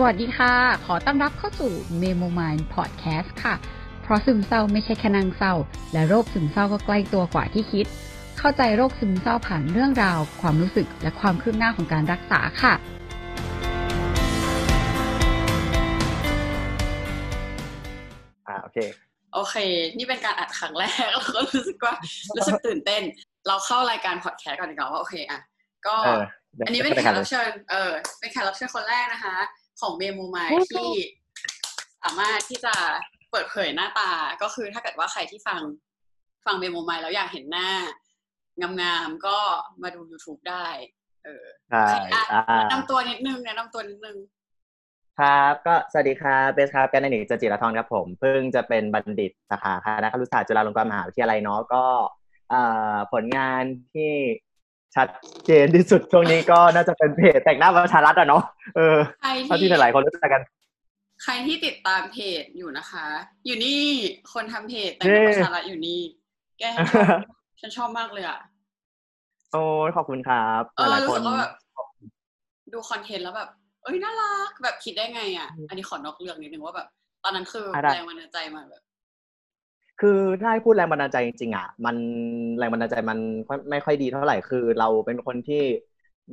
สวัสดีค่ะ ขอต้อนรับเข้าสู่ Memo Mind Podcast ค่ะ เพราะซึมเศร้าไม่ใช่แค่นางเศร้า และโรคซึมเศร้าก็ใกล้ตัวกว่าที่คิด เข้าใจโรคซึมเศร้าผ่านเรื่องราว ความรู้สึกและความคืบหน้าของการรักษาค่ะ อ่าโอเค โอเค นี่เป็นการอัดครั้งแรกเราก็รู้สึกว่ารู้สึกตื่นเต้น เราเข้ารายการพอดแคสต์ก่อนดีกว่าว่าโอเคอะก็เอออันนี้เป็นได้แขครักบรับเชิญ เออ เป็นแขกรับเชิญคนแรกนะคะ ของเมมูไมที่สามารถที่จะเปิดเผยหน้าตาก็คือถ้าเกิดว่าใครที่ฟังฟังเมมูไมแล้วอยากเห็นหน้างามๆก็มาดู YouTube ได้ เออใช่อะอ่าแนะนำตัวนิดนึงแนะนำตัวนิดนึงครับก็สวัสดีครับเบสครับกันในหนิจจิรทรครับผมเพิ่งจะเป็นบัณฑิตสาขาคณะครุศาสตร์จุฬาลงกรณ์มหาวิทยาลัยเนาะก็เอ่อผลงานที่ ชัดเจนที่สุดช่วงนี้ก็น่าจะเป็นเพจแต่งหน้าประชารัฐอะเนาะเออใครเท่าที่ที่หลายๆคนรู้จักกัน ใครที่ติดตามเพจอยู่นะคะ อยู่นี่คนทำเพจแต่งตัวประชารัฐอยู่นี่ แกฉันชอบฉันชอบมากเลยอะโอ้ยขอบคุณครับเออหลายๆรู้คสึนกว่าแบบดูคอนเทนต์แล้วแบบ เอ้ยน่ารักแบบคิดได้ไงอะ อันนี้ขอนอกเรื่องนิดนึงว่าแบบ ตอนนั้นคือแรงบันดาลใจมาแบบ คือถ้าให้พูดแรงบันดาลใจจริงๆอะมันแรงบันดาลใจมันไม่ค่อยดีเท่าไหร่คือเราเป็นคนที่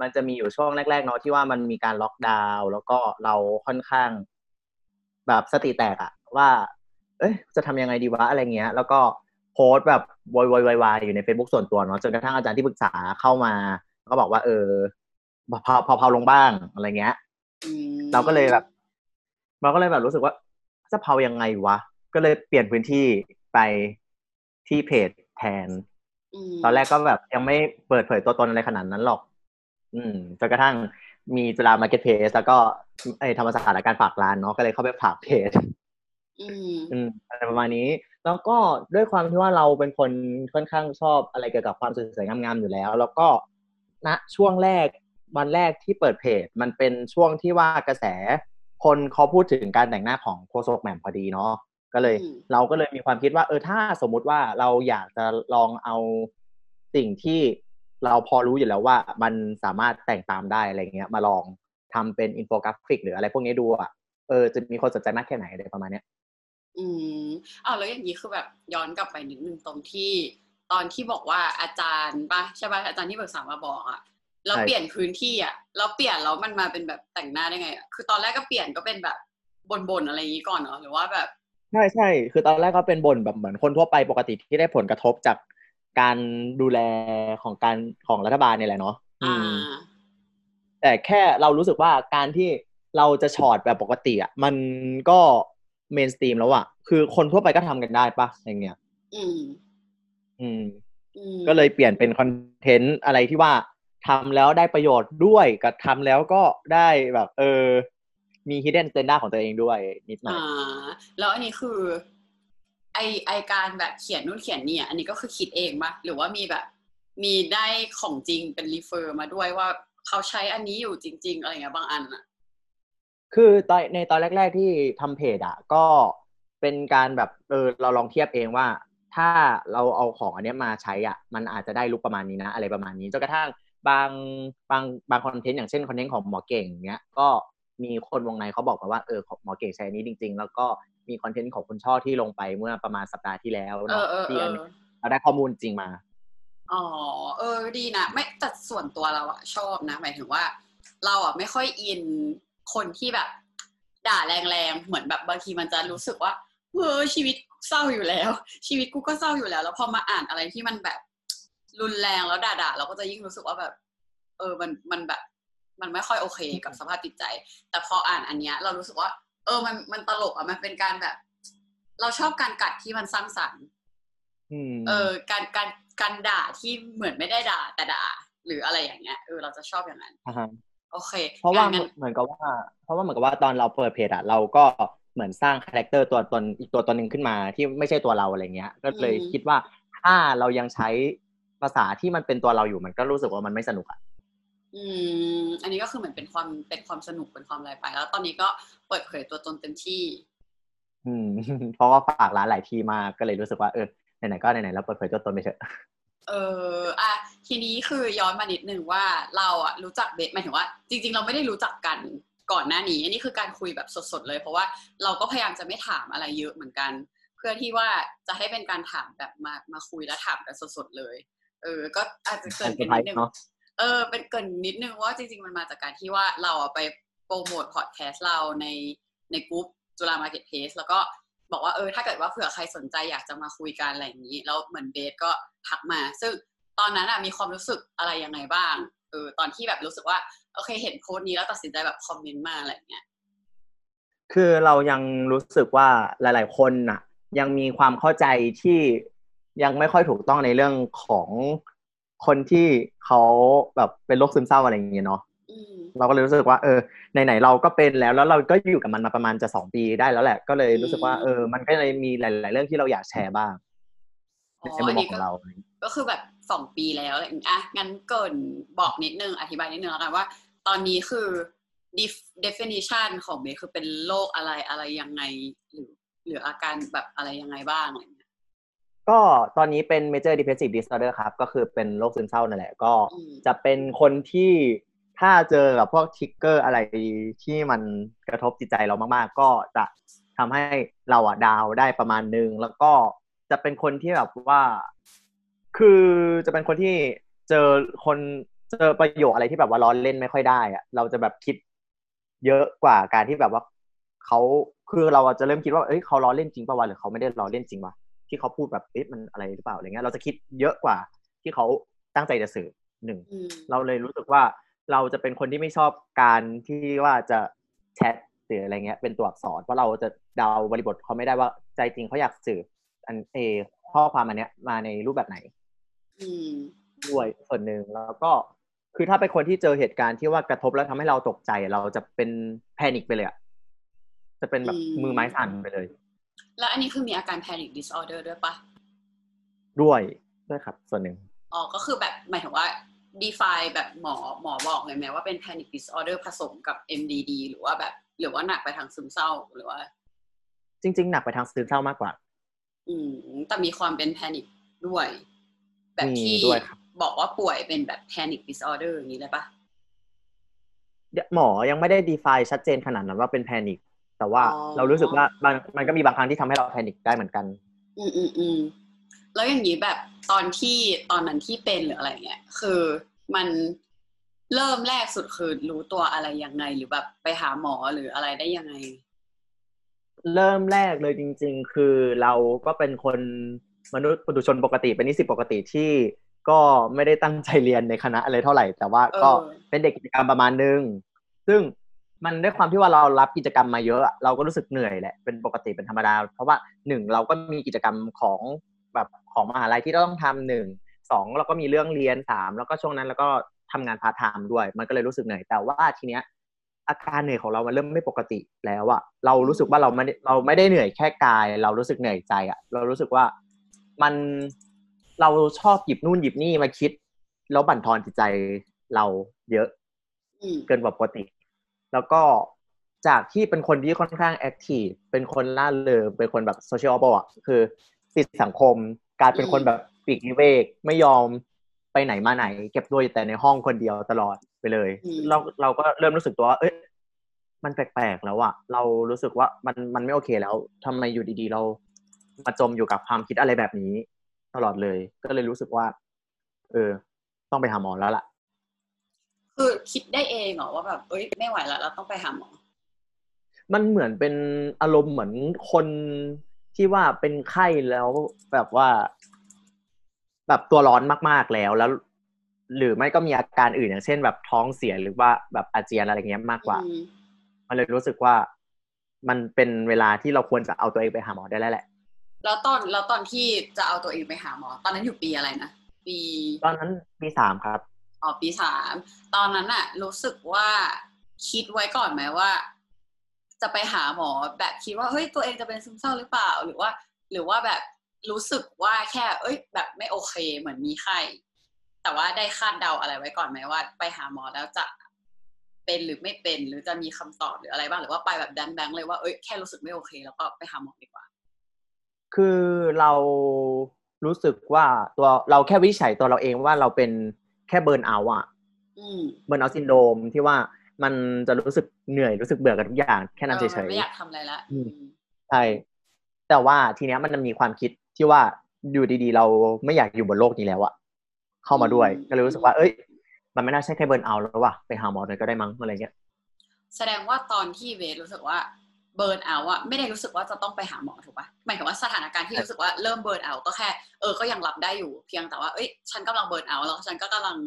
มันจะมีอยู่ช่วงแรกๆเนาะที่ว่ามันมีการล็อกดาวน์แล้วก็เราค่อนข้าง แบบสติแตกอะว่า เอ้ยจะทำยังไงดีวะอะไรเงี้ย แล้วก็โพสต์แบบวอยวอยวายอยู่ใน Facebook ส่วนตัวเนาะจนกระทั่งอาจารย์ที่ปรึกษาเข้ามา ก็บอกว่า เออพอพอพอลงบ้างอะไรเงี้ยอืมเราก็เลยแบบเราก็เลยแบบรู้สึกว่าจะเผายังไงวะก็เลยเปลี่ยนพื้นที่ ไปที่เพจแทนมตอนแรกก็แบบยังไม่เปิดเผยตัวตนอะไรขนาดนั้นหรอก อืมจนกระทั่งมีจุฬามาร์เก็ตเพสแล้วก็ไอธรรมศาสตร์และการฝากร้านเนาะก็เลยเข้าไปฝากเพจอืมอืมอะไรประมาณนี้ แล้วก็ด้วยความที่ว่าเราเป็นคนค่อนข้างชอบอะไรเกี่ยวกับความสวยๆงามๆอยู่แล้ว แล้วก็ณช่วงแรกวันแรกที่เปิดเพจ มันเป็นช่วงที่ว่ากระแสคนเขาพูดถึงการแต่งหน้าของโคโซกแหม่มพอดีเนาะ ก็เลยอืมเราก็เลยมีความคิดว่าเออถ้าสมมุติว่าเราอยากจะลองเอาสิ่งที่เราพอรู้อยู่แล้วว่ามันสามารถแต่งตามได้อะไรเงี้ย มาลองทำเป็นอินโฟกราฟิก หรืออะไรพวกนี้ดูอะเออจะมีคนสนใจมากแค่ไหนอะไรประมาณเนี้ยอืมอ้าวแล้วอย่างนี้คือแบบย้อนกลับไปนิดนึงตรงที่ ตอนที่บอกว่าอาจารย์ป่ะใช่ป่ะอาจารย์ที่ปรึกษามาบอกอะเราใช่เปลี่ยนพื้นที่อะเราเปลี่ยนแล้วมันมาเป็นแบบแต่งหน้าได้ไงอะคือตอนแรกก็เปลี่ยนก็เป็นแบบบนๆอะไรอย่างนี้ก่อนเนาะหรือว่าแบบ ใช่ใช่คือตอนแรกก็เป็นบนแบบเหมือนคนทั่วไปปกติที่ได้ผลกระทบจากการดูแลของการของรัฐบาลเนี่ยแหละเนาะอือ่ามแต่แค่เรารู้สึกว่าการที่เราจะช็อตแบบปกติอะมันก็mainstream แล้วอะคือคนทั่วไปก็ทำกันได้ปะอย่างเงี้ย อืม อืมอืมก็เลยเปลี่ยนเป็นคอนเทนต์อะไรที่ว่าทำแล้วได้ประโยชน์ด้วยกับทำแล้วก็ได้แบบ เออ มี hidden agenda ของตัวเองด้วยนิดหน่อยอ่แล้วอันนี้คือ ไอ้ไอ้การแบบเขียนนู่นเขียนนี่อะอันนี้ก็คือคิดเองปะหรือว่ามีแบบ มีได้ของจริงเป็น refer มาด้วยว่าเขาใช้อันนี้อยู่จริง ๆ อะไรเงี้ยบางอันอะคือตอนในตอนแรก ๆที่ทำเพจอะก็เป็นการแบบเออเราลองเทียบเองว่า ถ้าเราเอาของอันเนี้ยมาใช้อะ มันอาจจะได้ลุกประมาณนี้นะ อะไรประมาณนี้จนกระทั่งบางบางบางคอนเทนต์อย่างเช่นคอนเทนต์ของหมอเก่งเนี้ยก็ มีคนวงในเขาบอกมาว่าเออของหมอเก่งใช้อันนี้จริง ๆ แล้วก็มีคอนเทนต์ของคุณช่อที่ลงไปเมื่อประมาณสัปดาห์ที่แล้วเอเนาะอเออที่เออันอนี้เราได้ข้อมูลจริงมาอ๋อเออดีนะไม่แต่ส่วนตัวเราอะชอบนะหมายถึงว่า เราอะไม่ค่อยอินคนที่แบบ ด่าแรงๆเหมือนแบบบางทีมันจะรู้สึกว่าเออชีวิตเศร้าอยู่แล้ว ชีวิตกูก็เศร้าอยู่แล้ว แล้วพอมาอ่านอะไรที่มันแบบรุนแรงแล้วด่าๆเราก็จะยิ่งรู้สึกว่าแบบ เออมันมันแบบ มันไม่ค่อยโอเคกับสภาพจิตใจ แต่พออ่านอันเนี้ย เรารู้สึกว่า เออมันมันตลกอะมันเป็นการแบบ เราชอบการกัดที่มันสร้างสรรค์อืมเออ การการการด่าที่เหมือนไม่ได้ด่าแต่ด่า หรืออะไรอย่างเงี้ยเออเราจะชอบอย่างนั้นอ่าฮะโอเค เพราะว่างั้นเหมือนกับว่า เพราะว่าเหมือนกับว่าตอนเราเปิดเพจอะเราก็เหมือนสร้างคาแรคเตอร์ตัวตนอีกตัวตนหนึ่งขึ้นมาที่ไม่ใช่ตัวเราอะไรเงี้ย ก็เลยคิดว่าถ้าเรายังใช้ภาษาที่มันเป็นตัวเราอยู่มันก็รู้สึกว่ามันไม่สนุกอะ อืมอันนี้ก็คือเหมือนเป็นความเป็นความสนุกเป็นความอะไรไป แล้วตอนนี้ก็เปิดเผยตัวตนเต็มที่ อืม เพราะว่าฝากร้านหลายที่มากก็เลยรู้สึกว่าเออไหนๆก็ไหนๆเราเปิดเผยตัวตนไปเถอะเอออะทีนี้คือย้อนมานิดนึงว่าเราอะรู้จักเบสหมายถึงว่า จริง ๆ เราไม่ได้รู้จักกันก่อนหน้านี้ อันนี้คือการคุยแบบสดๆเลย เพราะว่าเราก็พยายามจะไม่ถามอะไรเยอะเหมือนกัน เพื่อที่ว่าจะให้เป็นการถามแบบมามาคุยแล้วถามกันสดๆเลย เออ ก็อาจจะเกินกันนิดนึง เออเป็นเกินนิดนึงว่าจริง ๆ มันมาจากการที่ว่าเราไปโปรโมทพอดแคสต์เราในในกลุ่มจุฬา Marketplace แล้วก็บอกว่าเออถ้าเกิดว่าเผื่อใครสนใจอยากจะมาคุยกันอะไรอย่างนี้ แล้วเหมือนเบสก็ทักมา ซึ่งตอนนั้นอะมีความรู้สึกอะไรยังไงบ้างเออตอนที่แบบรู้สึกว่าโอเคเห็นโพสต์นี้แล้วตัดสินใจแบบคอมเมนต์มาอะไรอย่างเงี้ยคือเรายังรู้สึกว่าหลาย ๆ คนน่ะ ยังมีความเข้าใจที่ยังไม่ค่อยถูกต้องในเรื่องของ คนที่เขาแบบเป็นโรคซึมเศร้าอะไรอย่างเงี้ยเนาะอืมเราก็เลยรู้สึกว่า เออไหนๆเราก็เป็นแล้วแล้วเราก็อยู่กับมันมาประมาณจะสองปีได้แล้วแหละ ก็เลยรู้สึกว่าเออ มันก็เลยมีหลาย ๆ เรื่องที่เราอยากแชร์บ้างอ๋อในมุอัมนมองนี้ขก็องเรา ก็คือแบบสองปีแล้วอะไรอย่างเงี้ยอะงั้นเกรินบอกนิดนึงอธิบายนิดนึงแล้วกันว่า ตอนนี้คือ def- definition ของเบสคือเป็นโรคอะไรอะไรยังไงหรือหรืออาการแบบอะไรยังไงบ้างอะไรอย่างเงี้ย ก็ตอนนี้เป็น major depressive disorder ครับ ก็คือเป็นโรคซึมเศร้านั่นแหละ ก็จะเป็นคนที่ถ้าเจอกับพวกทิกเกอร์อะไรที่มันกระทบจิตใจเรามากๆ ก็จะทำให้เราอะดาวได้ประมาณนึง แล้วก็จะเป็นคนที่แบบว่า คือจะเป็นคนที่เจอคนเจอประโยคอะไรที่แบบว่าล้อเล่นไม่ค่อยได้อะเราจะแบบคิดเยอะกว่าการที่แบบว่าเขาคือเราจะเริ่มคิดว่า เอ้ยเขาล้อเล่นจริงป่าวะหรือเขาไม่ได้ล้อเล่นจริงวะ ที่เขาพูดแบบเอ๊ะมันอะไรหรือเปล่าอะไรเงี้ยเราจะคิดเยอะกว่าที่เขาตั้งใจจะสื่อหนึ่งอืมเราเลยรู้สึกว่าเราจะเป็นคนที่ไม่ชอบการที่ว่าจะแชทหรืออะไรเงี้ยเป็นตัวอักษรเพราะเราจะเดาบริบทเขาไม่ได้ว่าใจจริงเขาอยากสื่ออันเอข้อความอันเนี้ยมาในรูปแบบไหนอืมด้วยส่วนหนึ่งแล้วก็คือถ้าเป็นคนที่เจอเหตุการณ์ที่ว่ากระทบแล้วทำให้เราตกใจ เราจะเป็นแพนิคไปเลยอะจะเป็นแบบอืมมือไม้สั่นไปเลย แล้วอันนี้คือมีอาการ panic disorder ด้วยปะด้วยด้วยครับ ส่วนหนึ่งอ๋อก็คือแบบหมายถึงว่า define แบบหมอหมอบอกเลยไหมว่าเป็น panic disorder ผสมกับ MDD หรือว่าแบบ หรือว่าหนักไปทางซึมเศร้าหรือว่า จริง ๆ หนักไปทางซึมเศร้ามากกว่า อืมแต่มีความเป็น panic ด้วย แบบมีที่ด้วยครับบอกว่าป่วยเป็นแบบ panic disorder อย่างนี้เลยปะหมอยังไม่ได้ define ชัดเจนขนาดนั้นว่าเป็น panic แต่ว่าเรารู้สึกว่ามันมันก็มีบางครั้งที่ทำให้เราแพนิคได้เหมือนกัน อืมอืมอืมแล้วอย่างนี้แบบตอนที่ตอนนั้นที่เป็นหรืออะไรเงี้ยคือมันเริ่มแรกสุดคือรู้ตัวอะไรยังไงหรือแบบไปหาหมอหรืออะไรได้ยังไง เริ่มแรกเลยจริง ๆ คือเราก็เป็นคนมนุษย์ปุถุชนปกติเป็นนิสิตปกติที่ก็ไม่ได้ตั้งใจเรียนในคณะอะไรเท่าไหร่ แต่ว่าก็เออเป็นเด็กกิจกรรมประมาณนึง ซึ่ง มันด้วยความที่ว่าเรารับกิจกรรมมาเยอะอะ เราก็รู้สึกเหนื่อยแหละเป็นปกติเป็นธรรมดา เพราะว่าหนึ่งเราก็มีกิจกรรมของแบบของมหาลัยที่เราต้องทำหนึ่งสองเราก็มีเรื่องเรียนสามแล้วก็ช่วงนั้นแล้วก็ทำงานพาร์ทไทม์ด้วย มันก็เลยรู้สึกเหนื่อยแต่ว่าทีเนี้ยอาการเหนื่อยของเรามันเริ่มไม่ปกติแล้วอะเรารู้สึกว่าเราไม่ได้เราไม่ได้เหนื่อยแค่กาย เรารู้สึกเหนื่อยใจอะเรารู้สึกว่ามันเราชอบหยิบนู่นหยิบนี่มาคิด แล้วบั่นทอนจิตใจเราเยอะอืมเกินกว่าปกติ แล้วก็จากที่เป็นคนที่ค่อนข้าง active เป็นคนร่าเริงเป็นคนแบบโซเชียลบอะคือติดสังคมกลายเป็นคนแบบปลีกวิเวกไม่ยอมไปไหนมาไหน เก็บตัวอยู่แต่ในห้องคนเดียวตลอดไปเลย เราเราก็เริ่มรู้สึกตัวว่าเอ้ยมันแปลกๆแล้วอะเรารู้สึกว่ามันมันไม่โอเคแล้วทำไมอยู่ดีๆ เรามาจมอยู่กับความคิดอะไรแบบนี้ ตลอดเลย ก็เลยรู้สึกว่า เออ ต้องไปหาหมอแล้วล่ะ คือคิดได้เองเหรอว่าแบบเอ้ยไม่ไหวแล้วเราต้องไปหาหมอ มันเหมือนเป็นอารมณ์เหมือนคนที่ว่าเป็นไข้แล้วแบบว่า แบบตัวร้อนมากๆแล้วแล้ว หรือไม่ก็มีอาการอื่นอย่างเช่น แบบท้องเสียหรือว่าแบบอาเจียนอะไรเงี้ยมากกว่าอืมมันเลยรู้สึกว่ามันเป็นเวลาที่เราควรจะเอาตัวเองไปหาหมอได้แล้วแหละ แล้วตอนแล้วตอนที่จะเอาตัวเองไปหาหมอ ตอนนั้นอยู่ปีอะไรนะปี ตอนนั้นปีสามครับ อ๋อปีสามตอนนั้นอะรู้สึกว่าคิดไว้ก่อนไหมว่า จะไปหาหมอแบบคิดว่าเฮ้ยตัวเองจะเป็นซึมเศร้าหรือเปล่า หรือว่า หรือว่าแบบรู้สึกว่าแค่ เอ้ย แบบไม่โอเคเหมือนมีไข้แต่ว่าได้คาดเดาอะไรไว้ก่อนไหมว่า ไปหาหมอแล้วจะเป็นหรือไม่เป็นหรือจะมีคำตอบหรืออะไรบ้างหรือว่าไปแบบแดนแบงเลยว่าเอ้ยแค่รู้สึกไม่โอเค แล้วก็ไปหาหมอดีกว่า คือเรารู้สึกว่าตัวเราแค่วินิจฉัยตัวเราเองว่าเราเป็น แค่ burnout อะอืม burnout syndrome ที่ว่ามันจะรู้สึกเหนื่อยรู้สึกเบื่อกับทุกอย่างแค่นั้นเฉย ๆ มันไม่อยากทำอะไรละอืมๆใช่แต่ว่าทีเนี้ยมันจะมีความคิดที่ว่าอยู่ดีๆ เราไม่อยากอยู่บนโลกนี้แล้วอะเข้ามาด้วยก็เลยรู้สึกว่า เอ้ย มันไม่น่าใช่แค่ burnout แล้วว่ะไปหาหมอหน่อยก็ได้มั้งอะไรเงี้ยแสดงว่าตอนที่เบสรู้สึกว่า burnout อะไม่ได้รู้สึกว่าจะต้องไปหาหมอถูกปะหมายถึงว่าสถานการณ์ที่ใช่รู้สึกว่าเริ่ม burnout ก็แค่เออก็ยังรับได้อยู่เพียงแต่ว่าเอ้ยฉันกำลัง burnout แล้วฉันก็กำลัง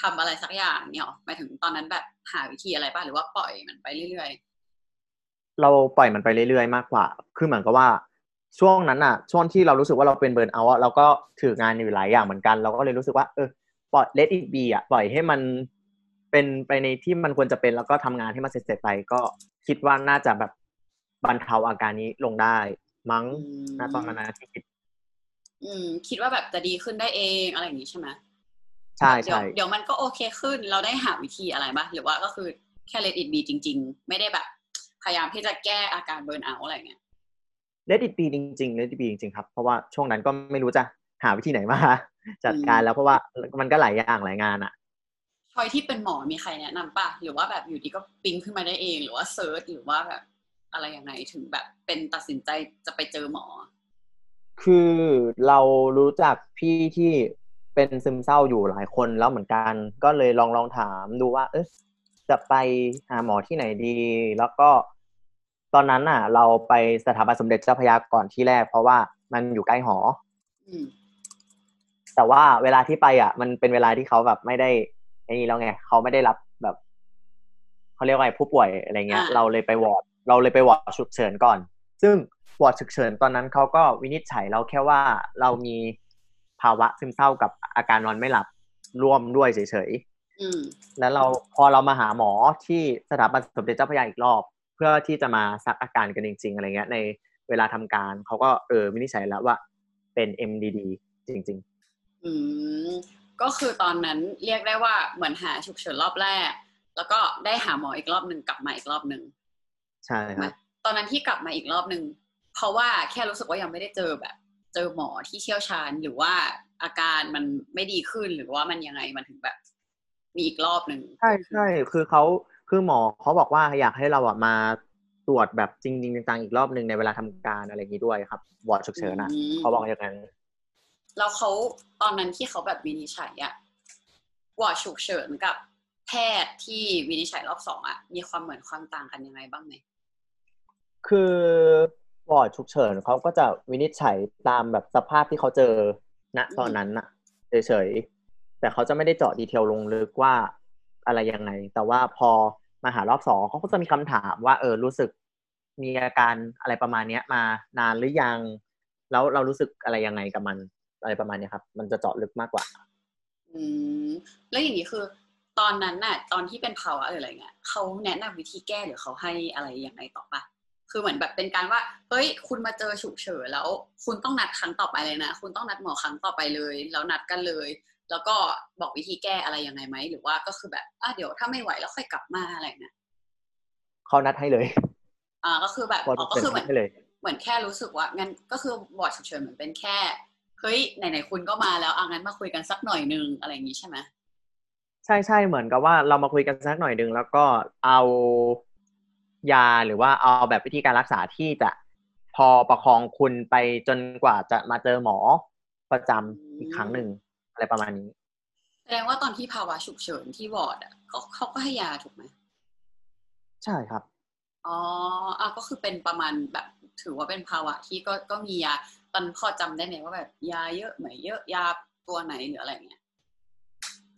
ทำอะไรสักอย่างเนี่ยหรอหมายถึงตอนนั้นแบบหาวิธีอะไรป่ะหรือว่าปล่อยมันไปเรื่อยเราปล่อยมันไปเรื่อยๆมากกว่า คือเหมือนกับว่าช่วงนั้นอะช่วงที่เรารู้สึกว่าเราเป็น burnout อะเราก็ถืองานอยู่หลายอย่างเหมือนกัน เราก็เลยรู้สึกว่าเออปล่อย let it be อะปล่อยให้มันเป็นไปในที่มันควรจะเป็นแล้วก็ทำงานให้มันเสร็จๆไปก็คิดว่าน่าจะแบบ บรรเทาอาการนี้ลงได้ มั้งอืมณตอนนั้นนะที่คิดๆอืม คิดว่าแบบจะดีขึ้นได้เองอะไรอย่างนี้ใช่ไหมใช่เดี๋ยวใช่เดี๋ยวมันก็โอเคขึ้นเราได้หาวิธีอะไรบ้างหรือว่าก็คือแค่ let it be จริง ๆ ไม่ได้แบบ พยายามที่จะแก้อาการเบิร์นเอาอะไรเงี้ย let it be จริงๆ let it be จริงๆครับ เพราะว่าช่วงนั้นก็ไม่รู้จะหาวิธีไหนมาจัดการแล้วเพราะว่ามันก็หลายอย่างหลายงานอะชอยที่เป็นหมอมีใครแนะนำป่ะหรือว่าแบบอยู่ดีก็ปิ๊งขึ้นมาได้เอง หรือว่าเซิร์ชหรือว่าแบบ อะไรยังไงถึงแบบเป็นตัดสินใจจะไปเจอหมอ คือเรารู้จักพี่ที่เป็นซึมเศร้าอยู่หลายคนแล้วเหมือนกัน ก็เลยลองลองถามดูว่า เอะจะไปหาหมอที่ไหนดี แล้วก็ ตอนนั้นน่ะ เราไปสถาบันสมเด็จเจ้าพระยาก่อนที่แรก เพราะว่ามันอยู่ใกล้หออืมแต่ว่าเวลาที่ไปอะ มันเป็นเวลาที่เขาแบบไม่ได้ไอ้นี่แล้วไงเขาไม่ได้รับแบบเขาเรียกว่าไงผู้ป่วยอะไรเงี้ยอ่าเราเลยไปวอร์ด เราเลยไปวอร์ดฉุกเฉินก่อน ซึ่งวอร์ดฉุกเฉินตอนนั้นเขาก็วินิจฉัยเราแค่ว่าเรามีภาวะซึมเศร้ากับอาการนอนไม่หลับร่วมด้วยเฉยอืมๆแล้วเราพอเรามาหาหมอที่สถาบันสมเด็จเจ้าพระยาอีกรอบ เพื่อที่จะมาซักอาการกันจริง ๆ อะไรเงี้ย ในเวลาทำการเขาก็เออวินิจฉัยแล้วว่าเป็น MDD จริง ๆ อืมก็คือตอนนั้นเรียกได้ว่าเหมือนหาฉุกเฉินรอบแรก แล้วก็ได้หาหมออีกรอบหนึ่งกลับมาอีกรอบหนึ่ง ใช่ครับตอนนั้นที่กลับมาอีกรอบหนึ่งเพราะว่าแค่รู้สึกว่ายังไม่ได้เจอแบบ เจอหมอที่เชี่ยวชาญหรือว่าอาการมันไม่ดีขึ้นหรือว่ามันยังไงมันถึงแบบ มีอีกรอบหนึ่งใช่ใช่คือเขาคือหมอเขาบอกว่าอยากให้เราอะมาตรวจแบบจริงจริงๆจังๆอีกรอบหนึ่งในเวลาทำการอะไรอย่างนี้ด้วยครับวอร์ดฉุกเฉินอะอืมเขาบอกอย่างนั้นแล้วเขาตอนนั้นที่เขาแบบวินิจฉัยอะวอร์ดฉุกเฉินกับแพทย์ที่วินิจฉัยรอบสองอะมีความเหมือนความต่างกันยังไงบ้างไหม คือวอร์ดฉุกเฉินเขาก็จะวินิจฉัยตามแบบสภาพที่เขาเจอณตอนนั้นอะเฉยๆแต่เขาจะไม่ได้เจาะดีเทลลงลึกว่าอะไรยังไง แต่ว่าพอมาหารอบสองเขาก็จะมีคำถามว่าเออรู้สึกมีอาการอะไรประมาณเนี้ย มานานหรือยัง แล้วเรารู้สึกอะไรยังไงกับมัน อะไรประมาณนี้ครับ มันจะเจาะลึกมากกว่า อืมแล้วอย่างนี้คือ ตอนนั้นน่ะ ตอนที่เป็นภาวะออะไรเงี้ยเขาแนะนำวิธีแก้หรือเขาให้อะไรยังไงต่อปะ คือเหมือนแบบเป็นการว่า เฮ้ย คุณมาเจอฉุกเฉินแล้ว คุณต้องนัดครั้งต่อไปเลยนะ คุณต้องนัดหมอครั้งต่อไปเลย แล้วนัดกันเลย แล้วก็บอกวิธีแก้อะไรยังไงไหม หรือว่าก็คือแบบอะเดี๋ยวถ้าไม่ไหวแล้วค่อยกลับมาอะไรเงี้ยเขานัดให้เลย อ่า ก็คือแบบวอร์ดอ๋ฉุอกก็เฉิคือนเหมืนัอดนให้เลยเหมือนแค่รู้สึกว่า งั้นก็คือวอร์ดฉุกเฉินเหมือนเป็นแค่ เฮ้ย ไหนๆคุณก็มาแล้วอะงั้นมาคุยกันสักหน่อยนึงอะไรอย่างนี้ใช่ไหมใช่ใช่เหมือนกับว่าเรามาคุยกันสักหน่อยหนึ่งแล้วก็เอา ยาหรือว่าเอาแบบวิธีการรักษาที่จะพอประคองคุณไปจนกว่าจะมาเจอหมอประจำอีกครั้งหนึ่งอะไรประมาณนี้ แสดงว่าตอนที่ภาวะฉุกเฉินที่วอร์ดอะเขาเขาก็ให้ยาถูกไหมใช่ครับอ๋ออะก็คือเป็นประมาณแบบถือว่าเป็นภาวะที่ก็ก็มียาตอนพอจำได้ไหมว่าแบบยาเยอะไหมเยอะยาตัวไหนหรืออะไรเงี้ย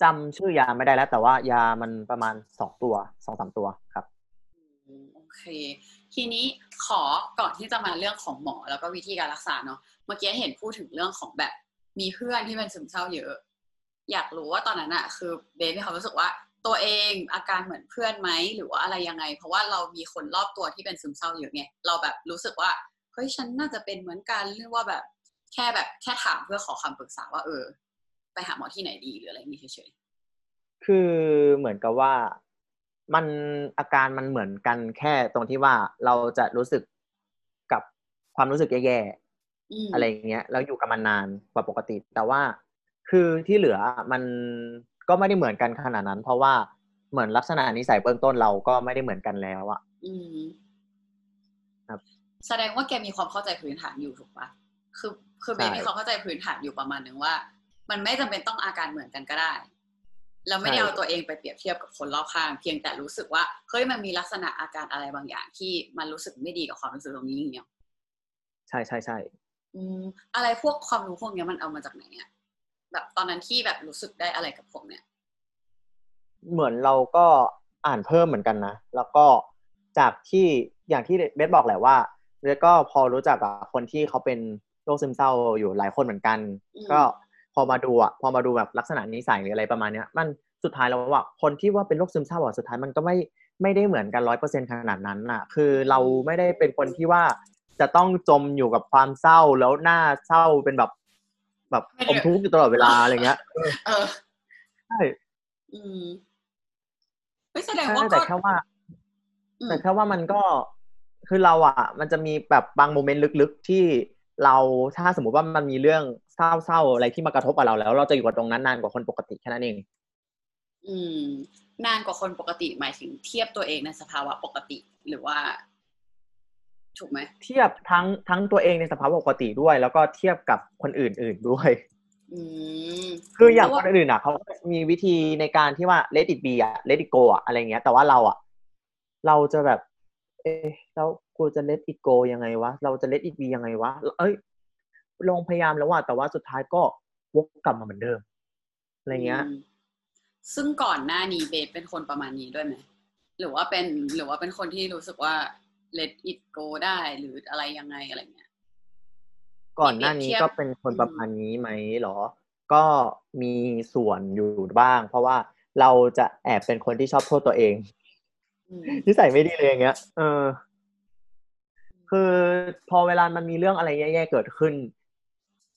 จำชื่อยาไม่ได้แล้ว แต่ว่ายามันประมาณสองตัวสองสามตัวครับอืมโอ เค ทีนี้ขอก่อนที่จะมาเรื่องของหมอแล้วก็วิธีการรักษาเนาะเมื่อกี้เห็นพูดถึงเรื่องของแบบมีเพื่อนที่เป็นซึมเศร้าเยอะ อยากรู้ว่าตอนนั้นอะคือเบสมีความรู้สึกว่าตัวเองอาการเหมือนเพื่อนไหมหรือว่าอะไรยังไง เพราะว่าเรามีคนรอบตัวที่เป็นซึมเศร้าเยอะไงเราแบบรู้สึกว่าเฮ้ยฉันน่าจะเป็นเหมือนกันหรือว่าแบบแค่แบบแค่ถามเพื่อขอคำปรึกษาว่าเออ ไปหาหมอที่ไหนดีหรืออะไรนี้เฉยๆคือเหมือนกับว่า มันอาการมันเหมือนกันแค่ตรงที่ว่าเราจะรู้สึกกับความรู้สึกแย่ๆๆอืมอะไรอย่างเงี้ยแล้วอยู่กับมันนานกว่าปกติ แต่ว่าคือที่เหลือมันก็ไม่ได้เหมือนกันขนาดนั้น เพราะว่าเหมือนลักษณะนิสัยเบื้องต้นเราก็ไม่ได้เหมือนกันแล้วอะอืมครับ แสดงว่าแกมีความเข้าใจพื้นฐานอยู่ถูกปะคือคือเบใช่สมีความเข้าใจพื้นฐานอยู่ประมาณนึงว่า มันไม่จำเป็นต้องอาการเหมือนกันก็ได้ เราไม่ได้เอาตัวเองไปเปรียบเทียบกับคนรอบข้าง เพียงแต่รู้สึกว่าเฮ้ยมันมีลักษณะอาการอะไรบางอย่างที่มันรู้สึกไม่ดีกับความรู้สึกตรงนี้อย่างเงี้ยใช่ใช่ใช่อืมอะไรพวกความรู้พวกเนี้ยมันเอามาจากไหนอะแบบตอนนั้นที่แบบรู้สึกได้อะไรกับผมเนี่ย เหมือนเราก็อ่านเพิ่มเหมือนกันนะ แล้วก็จากที่อย่างที่เบสบอกแหละว่าเบสก็พอรู้จักกับคนที่เขาเป็นโรคซึมเศร้าอยู่หลายคนเหมือนกันอืมก็ พอมาดูอะพอมาดูแบบลักษณะนิสัยหรืออะไรประมาณเนี้ย มันสุดท้ายแล้วว่าคนที่ว่าเป็นโรคซึมเศร้าอะสุดท้ายมันก็ไม่ไม่ได้เหมือนกันร้อยเปอร์เซ็นขนาดนั้นอะ คือเราไม่ได้เป็นคนที่ว่าจะต้องจมอยู่กับความเศร้าแล้วหน้าเศร้าเป็นแบบแบบอมทุกข์อยู่ตลอดเวลาอะไรเงี้ยเออใช่อืมไม่แสดงใช่ว่าแต่ก็แค่ว่าอืมแต่แค่ว่ามันก็คือเราอะ มันจะมีแบบบางโมเมนต์ลึกๆที่เราถ้าสมมติว่ามันมีเรื่อง เศร้าๆอะไรที่มากระทบกับเราแล้ว เราจะอยู่กับตรงนั้นนานกว่าคนปกติแค่นั้นเอง อืม นานกว่าคนปกติหมายถึงเทียบตัวเองในสภาวะปกติหรือว่าถูกไหมเทียบทั้งทั้งตัวเองในสภาวะปกติด้วย แล้วก็เทียบกับคนอื่น ๆด้วยอืมคืออย่างเพคระนว่อื่นอะเขาก็มีวิธีในการที่ว่า let it be อะ let it go อะอะไรเงี้ย แต่ว่าเราอะ เราจะแบบ เอ๊ะแล้วกูจะ let it go ยังไงวะเราจะ let it be ยังไงวะเอ้ย ลองพยายามแล้วว่าแต่ว่าสุดท้ายก็วกกลับมาเหมือนเดิมอะไรเงี้ยมซึ่งก่อนหน้านี้เบสเป็นคนประมาณนี้ด้วยไหมหรือว่าเป็นหรือว่าเป็นคนที่รู้สึกว่า let it go ได้หรืออะไรยังไงอะไรเงี้ย ก่อนหน้านี้เปรียบเทียบก็เป็นคนอืมประมาณนี้ไหมเหรอ ก็มีส่วนอยู่บ้าง เพราะว่าเราจะแอบเป็นคนที่ชอบโทษตัวเองอืมนิสัยไม่ดีเลยอย่างเงี้ย เออ คือพอเวลามันมีเรื่องอะไรแย่ๆเกิดขึ้น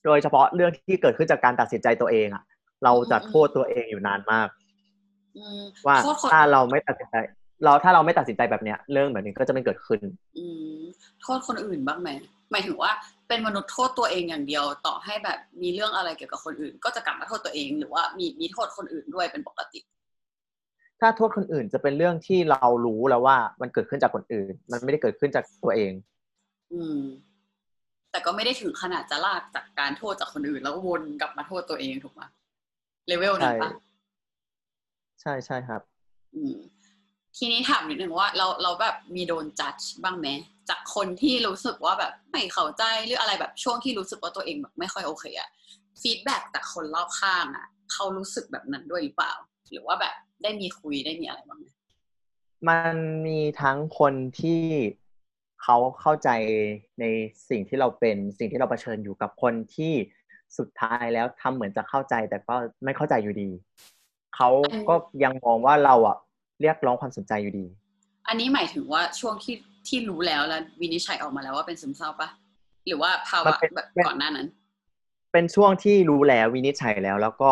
โดยเฉพาะเรื่องที่เกิดขึ้นจากการตัดสินใจตัวเองอะเราจะโทษตัวเองอยู่นานมากอืมว่าโทษคนถ้าเราไม่ตัดสินใจ เราถ้าเราไม่ตัดสินใจแบบเนี้ย เรื่องแบบนี้ก็จะไม่เกิดขึ้น อืมโทษคนอื่นบ้างไหมหมายถึงว่าเป็นมนุษย์โทษตัวเองอย่างเดียว ต่อให้แบบมีเรื่องอะไรเกี่ยวกับคนอื่น ก็จะกลับมาโทษตัวเอง หรือว่ามีมีโทษคนอื่นด้วยเป็นปกติ ถ้าโทษคนอื่นจะเป็นเรื่องที่เรารู้แล้วว่ามันเกิดขึ้นจากคนอื่น มันไม่ได้เกิดขึ้นจากตัวเอง อืม แต่ก็ไม่ได้ถึงขนาดจะลากจากการโทษจากคนอื่น แล้วก็วนกลับมาโทษตัวเองถูกไหมเลเวลนั้นปะใช่ใช่ครับ อืมทีนี้ถามนิดนึงว่าเราเราแบบมีโดนจัดบ้างไหมจากคนที่รู้สึกว่าแบบไม่เข้าใจหรืออะไรแบบช่วงที่รู้สึกว่าตัวเองแบบไม่ค่อยโอเคอะฟีดแบ็จากคนรอบข้างอะเขารู้สึกแบบนั้นด้วยหรือเปล่า หรือว่าแบบได้มีคุยได้มีอะไรบ้างไหมมันมีทั้งคนที่ เขาเข้าใจในสิ่งที่เราเป็นสิ่งที่เราเผชิญอยู่กับคนที่สุดท้ายแล้วทำเหมือนจะเข้าใจแต่ก็ไม่เข้าใจอยู่ดี เขาก็ยังมองว่าเราอะเรียกร้องความสนใจอยู่ดี อันนี้หมายถึงว่าช่วงที่ที่รู้แล้วแล้ววินิจฉัยออกมาแล้วว่าเป็นซึมเศร้าปะหรือว่าภาวะมันเป็นแบบเป็นก่อนหน้านั้น เป็นช่วงที่รู้แล้ววินิจฉัยแล้ว แล้วก็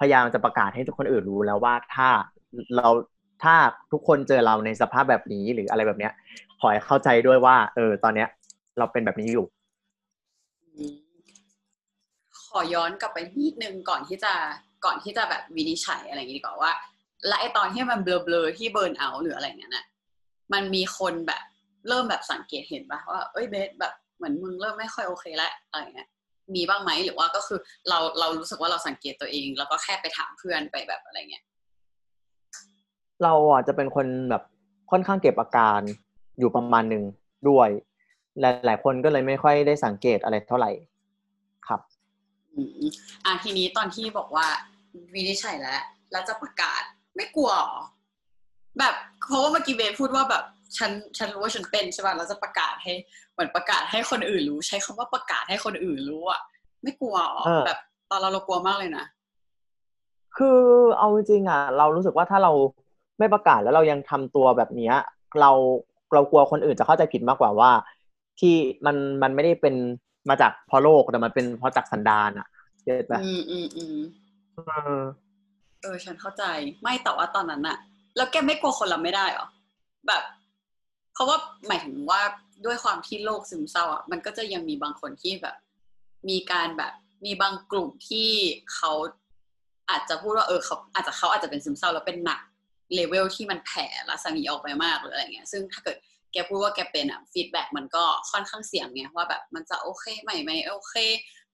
พยายามจะประกาศให้ทุกคนอื่นรู้แล้วว่าถ้าเรา ถ้าทุกคนเจอเราในสภาพแบบนี้หรืออะไรแบบเนี้ย ขอให้เข้าใจด้วยว่า เออ ตอนเนี้ย เราเป็นแบบนี้อยู่ ขอย้อนกลับไปนิดนึงก่อนที่จะก่อนที่จะแบบวินิจฉัยอะไรอย่างนี้ดีกว่าว่าและไอตอนที่มันเบลอๆที่เบิร์นเอาหรืออะไรเงี้ยน่ะมันมีคนแบบเริ่มแบบสังเกตเห็นปะว่าเอ้ยเบสแบบเหมือนมึงเริ่มไม่ค่อยโอเคแล้วอะไรเงี้ยมีบ้างไหมหรือว่าก็คือเราเรารู้สึกว่าเราสังเกตตัวเอง แล้วก็แค่ไปถามเพื่อนไปแบบอะไรเงี้ย เราอะจะเป็นคนแบบค่อนข้างเก็บอาการอยู่ประมาณหนึ่งด้วย หลาย ๆ คนก็เลยไม่ค่อยได้สังเกตอะไรเท่าไหร่ครับอืมอะทีนี้ตอนที่บอกว่าวินิจฉัยแล้วแล้วจะประกาศไม่กลัวเหรอแบบเพราะว่าเมื่อกี้เบสพูดว่าแบบฉันฉันรู้ว่าฉันเป็นใช่ป่ะแล้วจะประกาศให้เหมือนประกาศให้คนอื่นรู้ ใช้คำว่าประกาศให้คนอื่นรู้อะไม่กลัวเหรอเออแบบ ตอนเราเรากลัวมากเลยนะคือเอาจริงๆอะ เรารู้สึกว่าถ้าเรา ไม่ประกาศแล้วเรายังทำตัวแบบเนี้ย เราเรากลัวคนอื่นจะเข้าใจผิดมากกว่าว่า ที่มันมันไม่ได้เป็นมาจากเพราะโลกแต่มันเป็นเพราะจากสันดานอะเก็ตปะอืมอืมอืมเออเออฉันเข้าใจไม่แต่ว่าตอนนั้นอะแล้วแกไม่กลัวคนรับไม่ได้เหรอแบบเพราะว่าหมายถึงว่าด้วยความที่โรคซึมเศร้าอะมันก็จะยังมีบางคนที่แบบ มีการแบบมีบางกลุ่มที่เขาอาจจะพูดว่าเออเขาอาจจะเขาอาจจะเป็นซึมเศร้าแล้วเป็นหนัก เลเวลที่มันแผ่รัศมีออกไปมากหรืออะไรเงี้ยซึ่งถ้าเกิดแกพูดว่าแกเป็นอะ feedback มันก็ค่อนข้างเสี่ยงไงว่าแบบมันจะโอเคไหมไหมโอเค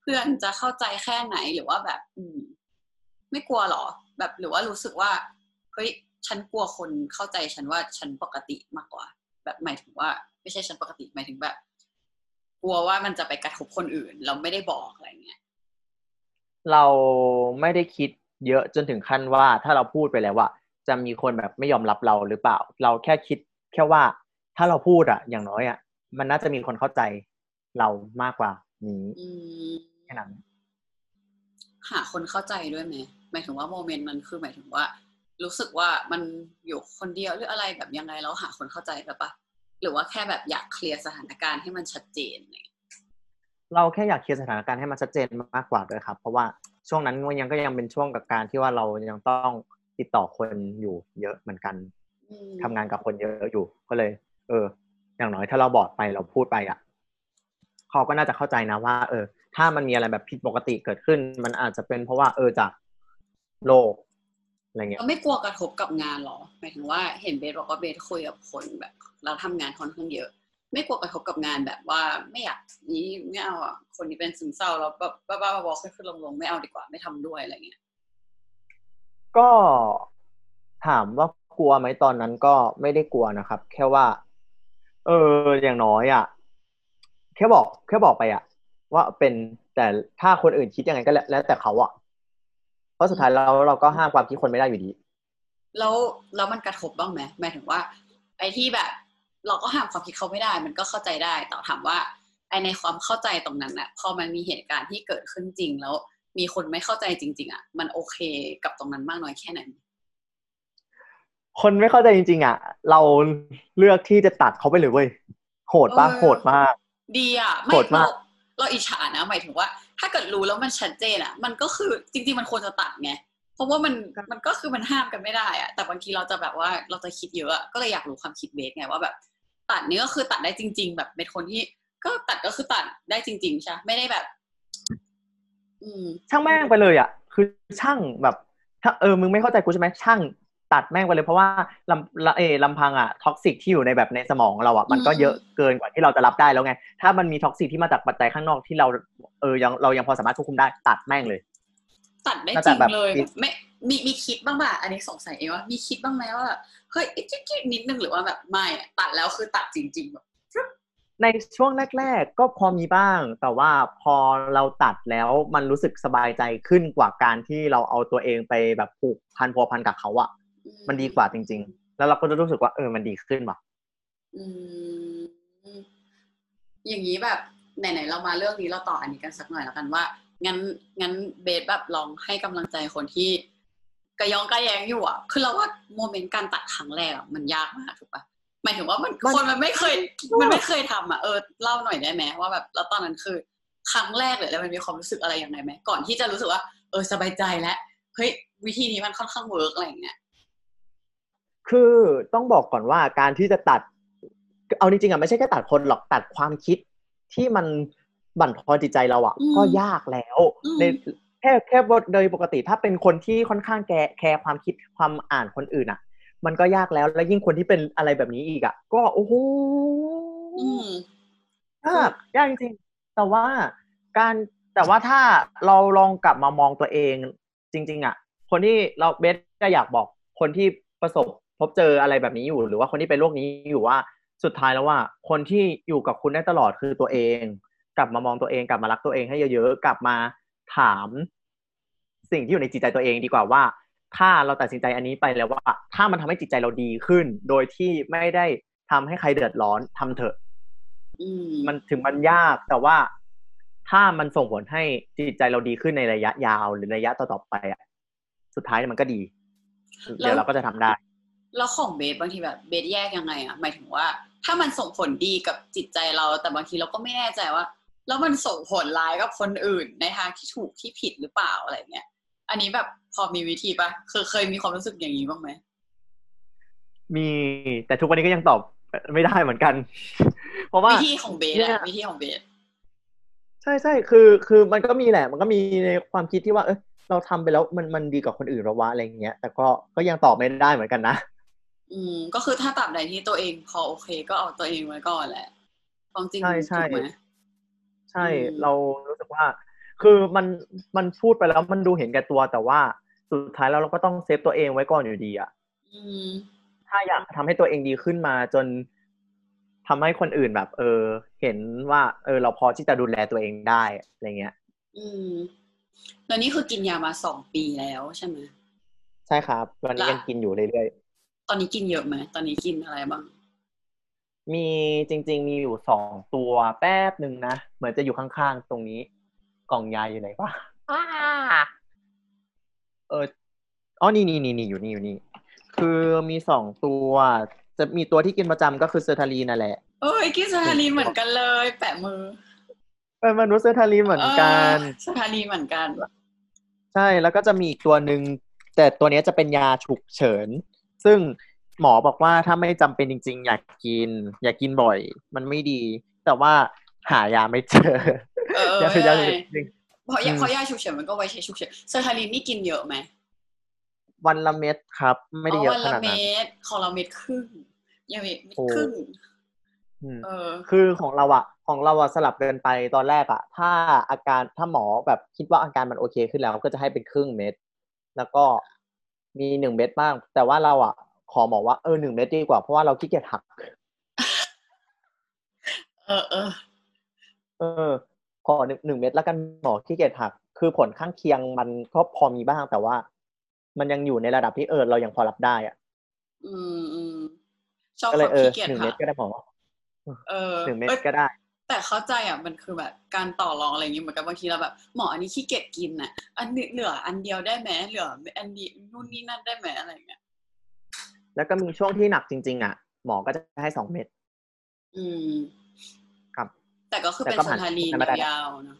เพื่อนจะเข้าใจแค่ไหนหรือว่าแบบ อืม ไม่กลัวหรอ แบบหรือว่ารู้สึกว่าเฮ้ยฉันกลัวคนเข้าใจฉันว่าฉันปกติมากกว่า แบบหมายถึงว่า ไม่ใช่ฉันปกติหมายถึงแบบ กลัวว่ามันจะไปกระทบคนอื่น เราไม่ได้บอกอะไรเงี้ยเราไม่ได้คิดเยอะจนถึงขั้นว่าถ้าเราพูดไปแล้วว่า จะมีคนแบบไม่ยอมรับเราหรือเปล่า เราแค่คิดแค่ว่าถ้าเราพูดอะอย่างน้อยอะมันน่าจะมีคนเข้าใจเรามากกว่านี้อืมแค่นั้นหาคนเข้าใจด้วยไหมหมายถึงว่าโมเมนต์มันคือหมายถึงว่า รู้สึกว่ามันอยู่คนเดียวหรืออะไรแบบยังไงแล้วหาคนเข้าใจแบบปะหรือว่าแค่แบบอยากเคลียร์สถานการณ์ให้มันชัดเจนเนี่ยเราแค่อยากเคลียร์สถานการณ์ให้มันชัดเจนมากกว่าด้วยครับ เพราะว่าช่วงนั้นมันยังก็ยังเป็นช่วงกับการที่ว่าเรายังต้อง ติดต่อคนอยู่เยอะเหมือนกันอืมทำงานกับคนเยอะอยู่ ก็เลย เออ อย่างน้อยถ้าเราบอกไปเราพูดไปอะเขาก็น่าจะเข้าใจนะว่า เออ ถ้ามันมีอะไรแบบผิดปกติเกิดขึ้น มันอาจจะเป็นเพราะว่า เออจากโลกอะไรเงี้ยเราไม่กลัวกระทบกับงานหรอหมายถึงว่าเห็นเบสบอกว่าเบสคุยกับคนแบบเราทำงานค่อนข้างเยอะ ไม่กลัวกระทบกับงานแบบว่าไม่อยากนี้ไม่เอาอะคนนี้เป็นซึมเศร้าแล้วแบบบ้าๆบอๆขึ้นๆลงๆไม่เอาดีกว่าไม่ทำด้วยอะไรเงี้ย ก็ถามว่ากลัวไหมตอนนั้นก็ไม่ได้กลัวนะครับ แค่ว่า เออ อย่างน้อยอะ แค่บอก แค่บอกไปอะ ว่าเป็นแต่ถ้าคนอื่นคิดยังไงก็แล้วแต่เขาอะเพราะสุดท้ายแล้วเราก็ห้ามความคิดคนไม่ได้อยู่ดีแล้วแล้วมันกระทบบ้างไหมหมายถึงว่า ไอ้ที่แบบ เราก็ห้ามความคิดเขาไม่ได้ มันก็เข้าใจได้แต่ถามว่า ไอ้ในความเข้าใจตรงนั้นน่ะพอมันมีเหตุการณ์ที่เกิดขึ้นจริงแล้ว มีคนไม่เข้าใจจริง ๆ อะ มันโอเคกับตรงนั้นมากน้อยแค่ไหนคนไม่เข้าใจจริง ๆ อะ เราเลือกที่จะตัดเขาไปเลยเว้ยโหดปะเออโหดมาก ดีอะโหดมากเรเราอิจฉานะหมายถึงว่า ถ้าเกิดรู้แล้วมันชัดเจนอะ มันก็คือจริง ๆ มันควรจะตัดไงเพราะว่ามันมันก็คือมันห้ามกันไม่ได้อะแต่บางทีเราจะแบบว่าเราจะคิดเยอะอะก็เลยอยากรู้ความคิดเบสไงว่าแบบ ตัดนี่ก็คือตัดได้จริง ๆ แบบเป็นคนที่ ก็ตัดก็คือตัดได้จริง ๆใช่ไม่ได้แบบอืม ช่างแม่งไปเลยอะ คือช่างแบบ ถ้าเออมึงไม่เข้าใจกูใช่ไหมช่างตัดแม่งไปเลยเพราะว่าลำละเออลำพังอะ toxic ที่อยู่ในแบบในสมองเราอะมันก็อืมเยอะเกินกว่าที่เราจะรับได้แล้วไง ถ้ามันมีท็อกซิกที่มาจากปัจจัยข้างนอกที่เราเออยังเรายังพอสามารถควบคุมได้ตัดแม่งเลย ตัดได้น่าจจะริงแบบเลยคิดไม่มีมีคิดบ้างป่ะอันนี้สงสัยเองว่ามีคิดบ้างไหมว่าแบบเฮ้ยจิ๊กๆนิดนึงหรือว่าแบบไม่อะตัดแล้วคือตัดจริงๆแบบ ในช่วงแรกๆก็พอมีบ้าง แต่ว่าพอเราตัดแล้วมันรู้สึกสบายใจขึ้นกว่าการที่เราเอาตัวเองไปแบบผูกพันพัวพันกับเขาอะมันดีกว่าจริง ๆ แล้วเราก็จะรู้สึกว่าเออมันดีขึ้นว่ะอย่างนี้แบบไหนๆเรามาเรื่องนี้เราต่ออันนี้กันสักหน่อยแล้วกันว่างั้นงั้นเบสแบบลองให้กำลังใจคนที่กระย่องกระแย่งอยู่อะ คือเราว่า moment การตัดครั้งแรกอะมันยากมากถูกปะ หมายถึงว่ามันมันคนมันไม่เคย มันไม่เคยทำอะเออเล่าหน่อยได้ไหมว่าแบบแล้วตอนนั้นคือ ครั้งแรกเลยแล้วมันมีความรู้สึกอะไรยังไงไหมก่อนที่จะรู้สึกว่า เออสบายใจแล้วเฮ้ยวิธีนี้มันค่อนข้าง work อะไรอย่างเงี้ยคือต้องบอกก่อนว่าการที่จะตัด เอาจริงๆอะไม่ใช่แค่ตัดคนหรอกตัดความคิดที่มันบั่นทอนจิตใจเราอะอืมก็ยากแล้วอืมในแค่แค่โดยปกติถ้าเป็นคนที่ค่อนข้างแกแคร์ความคิดความอ่านคนอื่นอะ มันก็ยากแล้ว แล้วยิ่งคนที่เป็นอะไรแบบนี้อีกอะ ก็โอ้โหอืมยากยากจริงๆแต่ว่าการแต่ว่าถ้าเราลองกลับมามองตัวเอง จริง ๆอะ คนที่เราเบสก็อยากบอกคนที่ประสบพบเจออะไรแบบนี้อยู่ หรือว่าคนที่เป็นโรคนี้อยู่ว่าสุดท้ายแล้วว่า คนที่อยู่กับคุณได้ตลอดคือตัวเอง กลับมามองตัวเองกลับมารักตัวเองให้เยอะๆกลับมาถาม สิ่งที่อยู่ในจิตใจตัวเองดีกว่าว่า ถ้าเราตัดสินใจอันนี้ไปแล้วว่า ถ้ามันทำให้จิตใจเราดีขึ้น โดยที่ไม่ได้ทำให้ใครเดือดร้อนทำเถอะอืมมันถึงมันยากแต่ว่าถ้ามันส่งผลให้จิตใจเราดีขึ้นในระยะยาวหรือระยะต่อๆไปอะสุดท้ายมันก็ดีเดี๋ยวเราก็จะทำได้ แล้วของเบสบางทีแบบเบสแยกยังไงอะหมายถึงว่า ถ้ามันส่งผลดีกับจิตใจเรา แต่บางทีเราก็ไม่แน่ใจว่า แล้วมันส่งผลร้ายกับคนอื่นในทางที่ถูกที่ผิดหรือเปล่าอะไรเงี้ยอันนี้แบบพ อมีวิธีปะคือเคยมีความรู้สึกอย่างนี้บ้างไหม มีแต่ทุกวันนี้ก็ยังตอบไม่ได้เหมือนกัน เพราะว่าวิธีของเบสเนี่อะยวิธีของเบสใช่ใช่คือ คือมันก็มีแหละ มันก็มีในความคิดที่ว่า เออเราทำไปแล้วมันมันดีกว่าคนอื่นหรอวะอะไรเงี้ย แต่ก็ก็ยังตอบไม่ได้เหมือนกันนะอืม ก็คือถ้าตราบใดที่ตัวเองพอโอเคก็เอาตัวเองไว้ก่อนแหละความจริงใช่ใช่ถูกไหมใช่อืมเรารู้สึกว่า คือมันมันพูดไปแล้วมันดูเห็นแก่ตัวแต่ว่า สุดท้ายแล้วเราก็ต้องเซฟตัวเองไว้ก่อนอยู่ดีอะอืมถ้าอยากทำให้ตัวเองดีขึ้นมาจนทำให้คนอื่นแบบ เออ เห็นว่า เออ เราพอที่จะดูแลตัวเองได้อะไรเงี้ย อืมแล้วนี่คือกินยามาสองปีแล้วใช่ไหมใช่ครับวันนี้ละยังกินอยู่เรื่อยตอนนี้กินเยอะไหมตอนนี้กินอะไรบ้างๆมีจริง ๆ มีอยู่สองตัวแป๊บหนึ่งนะ เหมือนจะอยู่ข้างๆ ตรงนี้ กล่องยาอยู่ไหนวะอ้า เอออ๋อนี่นี่นี่นี่อยู่นี่อยู่นี่ คือมีสองตัว จะมีตัวที่กินประจำก็คือ sertraline นั่นแหละเอ้ยกิน sertraline เหมือนกันเลย แปะมือ เป็นมนุษย์ sertraline เหมือนกันเออ sertraline เหมือนกัน ใช่แล้วก็จะมีอีกตัวหนึ่งแต่ตัวเนี้ยจะเป็นยาฉุกเฉิน ซึ่งหมอบอกว่าถ้าไม่จำเป็นจริง ๆ อย่ากิน อย่ากินบ่อย มันไม่ดี แต่ว่าหายาไม่เจอเออยาคือยาฉุกเฉินเพราะยาอืมเพราะยาฉุกเฉินมันก็ไว้ใช้ฉุกเฉินเซอร์ทาลินนี่กินเยอะไหมวันละเม็ดครับ ไม่ได้เยอะวันขละนาดนั้นเม็ดของเราเม็ดครึ่งยาเม็ดโอ้ครึ่งอืมเออคือของเราอะของเราอะสลับเกินไปตอนแรกอะถ้าอาการถ้าหมอแบบคิดว่าอาการมันโอเคขึ้นแล้วก็จะให้เป็นครึ่งเม็ดแล้วก็มีหนึ่งเม็ดบ้าง แต่ว่าเราอะขอหมอว่าเออหนึ่งเม็ดดีกว่าเพราะว่าเราขี้เกียจหัก เออเออเออ ขอหนึ่งหนึ่งเม็ดแล้วกันหมอขี้เกียจหัก คือผลข้างเคียงมันก็พอมีบ้างแต่ว่า มันยังอยู่ในระดับที่เออเรายังพอรับได้อะอืมอืมชอบก็คเลวายมเออขี้เกียจหนึ่งค่ะเม็ดก็ได้หมอเออหนึ่งเม็ดอ้ยก็ได้ แต่เข้าใจอะมันคือแบบการต่อรองอะไรอย่างงี้เหมือนกันบางทีเราแบบหมออันนี้ขี้เกียจกินน่ะ อันนี้เหลืออันเดียวได้ไหมเหลือ อันนี้นู่นนี่นั่นได้ไหมอะไรอย่างเงี้ยแล้วก็มีช่วงที่หนักจริง ๆ อะ หมอก็จะให้สองเม็ดอืมครับ แต่ก็คือแต่เป็นก็สผ่านถานีผ่านมาได้ยาวๆเนอะ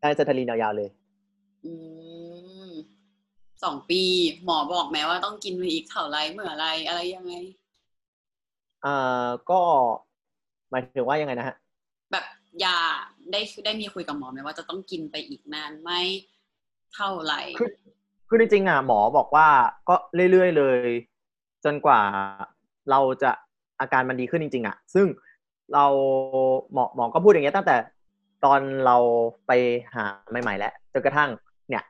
ได้เซอร์ทารีนยาวๆเลย อืมสองปี หมอบอกแม้ว่าต้องกินอีกเท่าไรเมื่อไรอะไรยังไงอ่าก็หมายถึงว่ายังไงนะฮะ แบบยาได้ได้มีคุยกับหมอไหมว่าจะต้องกินไปอีกนานไหมเท่าไหร่คือคือจริงๆอะหมอบอกว่าก็เรื่อยๆเลย จนกว่าเราจะอาการมันดีขึ้นจริง ๆ อะ ซึ่ง เราหมอหมอก็พูดอย่างเงี้ยตั้งแต่ตอนเราไปหาใหม่ๆแล้วจนกระทั่ง เนี่ย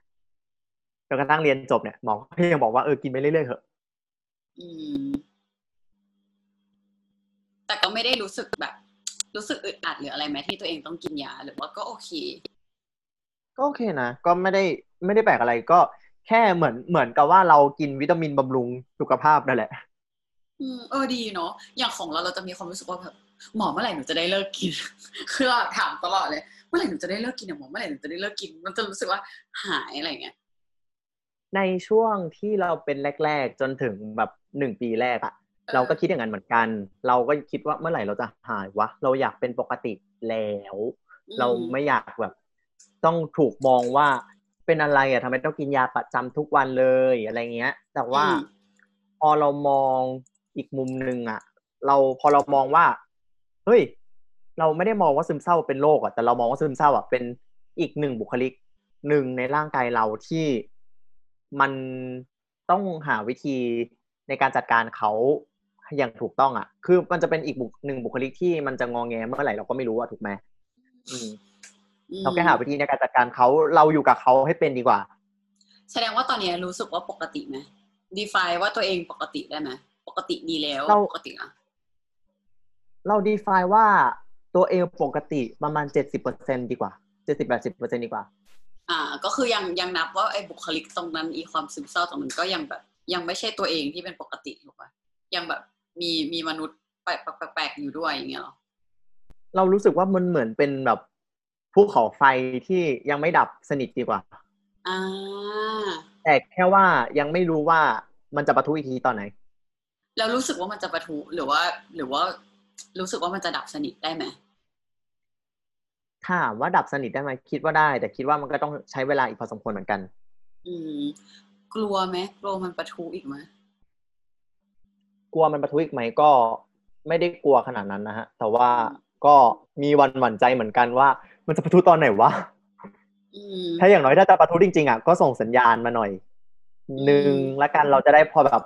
จนกระทั่งเรียนจบเนี่ยหมอก็ยังบอกว่าเออกินไปเรื่อยๆเถอะอืม แต่ก็ไม่ได้รู้สึกแบบ รู้สึกอึดอัดหรืออะไรไหมที่ตัวเองต้องกินยาหรือว่าก็โอเค ก็โอเคนะก็ไม่ได้ไม่ได้แปลกอะไรก็แค่เหมือนเหมือนกับว่าเรากินวิตามินบำรุงสุขภาพนั่นแหละ อืมเออดีเนาะอย่างของเราเราจะมีความรู้สึกว่าแบบ หมอเมื่อไหร่หนูจะได้เลิกกิน คือเราถามตลอดเลย เมื่อไหร่หนูจะได้เลิกกินอะหมอเมื่อไหร่หนูจะได้เลิกกิน มันจะรู้สึกว่าหายอะไรเงี้ย ในช่วงที่เราเป็นแรก ๆ จนถึงแบบหนึ่งปีแรกอะเราก็คิดอย่างนั้นเหมือนกัน เราก็คิดว่าเมื่อไหร่เราจะหายวะ เราอยากเป็นปกติแล้วอืมเราไม่อยากแบบ ต้องถูกมองว่าเป็นอะไรอะทำไมต้องกินยาประจำทุกวันเลยอะไรเงี้ย แต่ว่าอืมพอเรามองอีกมุมหนึ่งอะเราพอเรามองว่า เฮ้ย เราไม่ได้มองว่าซึมเศร้าเป็นโรคอะแต่เรามองว่าซึมเศร้าอะเป็นอีกหนึ่งบุคลิกหนึ่งในร่างกายเราที่มันต้องหาวิธีในการจัดการเขาอย่างถูกต้องอะคือมันจะเป็นอีกบุคหนึ่งบุคลิกที่มันจะงองแงเมื่อไหร่เราก็ไม่รู้อะถูกไหมอืมอืมเราแค่หาวิธีในการจัดการเขาเราอยู่กับเขาให้เป็นดีกว่า แสดงว่าตอนนี้รู้สึกว่าปกติไหม define ว่าตัวเองปกติได้ไหมปกติดีแล้วเราปกติอะ เรา define ว่าตัวเองปกติประมาณเจ็ดสิบเปอร์เซ็นดีกว่าเจ็ดสิบแปดสิบเปอร์เซ็นดีกว่า อ่า ก็คือยังยังนับว่าไอ้บุคลิกตรงนั้นอีความซึมเศร้าตรงนั้นก็ยังแบบ ยังไม่ใช่ตัวเองที่เป็นปกติถูกปะยังแบบมีมีมนุษย์แปลกแปลกๆอยู่ด้วยอย่างเงี้ยเหรอ เรารู้สึกว่ามันเหมือนเป็นแบบภูเขาไฟที่ยังไม่ดับสนิทดีกว่า อ่า แต่แค่ว่ายังไม่รู้ว่ามันจะปะทุอีกทีตอนไหนแล้วรู้สึกว่ามันจะปะทุหรือว่า หรือว่า รู้สึกว่ามันจะดับสนิทได้ไหมถามว่าดับสนิทได้ไหมคิดว่าได้ แต่คิดว่ามันก็ต้องใช้เวลาอีกพอสมควรเหมือนกัน อืม กลัวไหมกลัวมันปะทุอีกไหมกลัวมันปะทุอีกไหมก็ไม่ได้กลัวขนาดนั้นนะฮะ แต่ว่าก็มีวันหวั่นใจเหมือนกันว่า มันจะปะทุตอนไหนวะอืมถ้าอย่างน้อยถ้าจะประทุจริงๆอะก็ส่งสัญญาณมาหน่อยหนึ่งละกันเราจะได้พอแบบ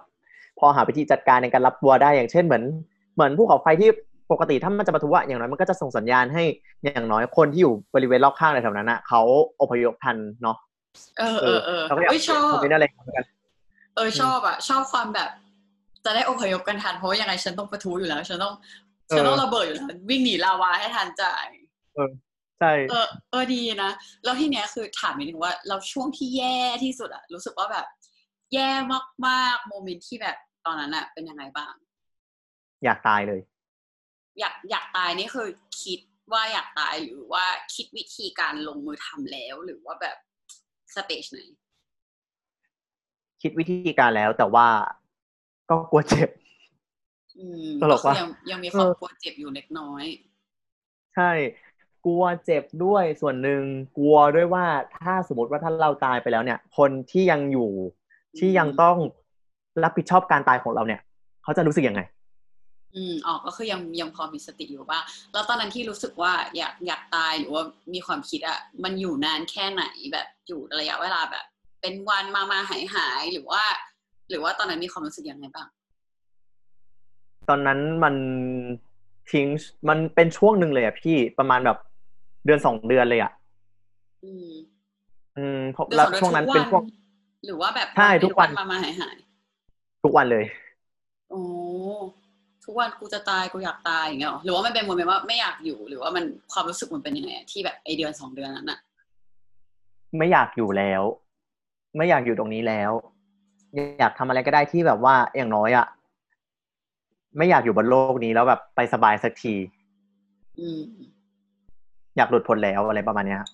พอหาวิธีจัดการในการรับบัวได้อย่างเช่นเหมือน เหมือนภูเขาไฟที่ ปกติถ้ามันจะประทุอะอย่างน้อยมันก็จะส่งสัญญาณให้อย่างน้อยคนที่อยู่บริเวณรอบข้างในแถวนั้นอะเขาอพยพทันเนาะเออเออเออเราก็อยากเอ้ยชอบเป็นอะไรเหมือนกันเออชอบอะชอบความแบบ จะได้อพยพกันทันเพราะว่ายังไงฉันต้องประทุอยู่แล้วฉันต้องเออฉันต้องระเบิดอยู่แล้ววิ่งหนีลาวาให้ทันจ่ายใช่เออเออดีนะแล้วที่เนี้ยคือถามนิดนึงว่า เราช่วงที่แย่ที่สุดอะรู้สึกว่าแบบ แย่มากๆโมเมนต์ที่แบบตอนนั้นอะเป็นยังไงบ้าง อยากตายเลย อยากอยากตายนี่คือคิดว่าอยากตายหรือว่าคิดวิธีการลงมือทำแล้วหรือว่าแบบสเตจไหนคิดวิธีการแล้วแต่ว่าก็กลัวเจ็บอืมตลกก็ว่ะคือยังยังมีความเออกลัวเจ็บอยู่เล็กน้อย ใช่ กลัวเจ็บด้วยส่วนหนึ่งกลัวด้วยว่าถ้าสมมติว่าถ้าเราตายไปแล้วเนี่ย คนที่ยังอยู่ที่ยังต้องรับผิดชอบการตายของเราเนี่ย เขาจะรู้สึกยังไง อืมออกก็คือยังยังพอมีสติอยู่บ้างแล้วตอนนั้นที่รู้สึกว่าอยากอยากตายหรือว่ามีความคิดอะมันอยู่นานแค่ไหนแบบอยู่ระยะเวลาแบบ เป็นวันมามาหายหายหรือว่า หรือว่าตอนนั้นมีความรู้สึกยังไงบ้าง ตอนนั้นมันทิ้งมันเป็นช่วงหนึ่งเลยอะพี่ประมาณแบบเดือนสองเดือนเลยอะอืม อืมเพราะเดือนแล้วสองเดือนช่วงนั้นทุกเป็นช่วงหรือว่าแบบใช่ทุกวันมามาหายหายทุกวันเลยโอ้ ทุกวันกูจะตายกูอยากตายอย่างเงี้ยหรอหรือว่ามันเป็นโมเมนต์ว่าไม่อยากอยู่หรือว่ามันความรู้สึกมันเป็นยังไงอะที่แบบไอเดือนสองเดือนนั้นอะไม่อยากอยู่แล้ว ไม่อยากอยู่ตรงนี้แล้ว อยากทำอะไรก็ได้ที่แบบว่าอย่างน้อยอะไม่อยากอยู่บนโลกนี้แล้วแบบไปสบายสักทีอืมอยากหลุดพ้นแล้วอะไรประมาณเนี้ยครับ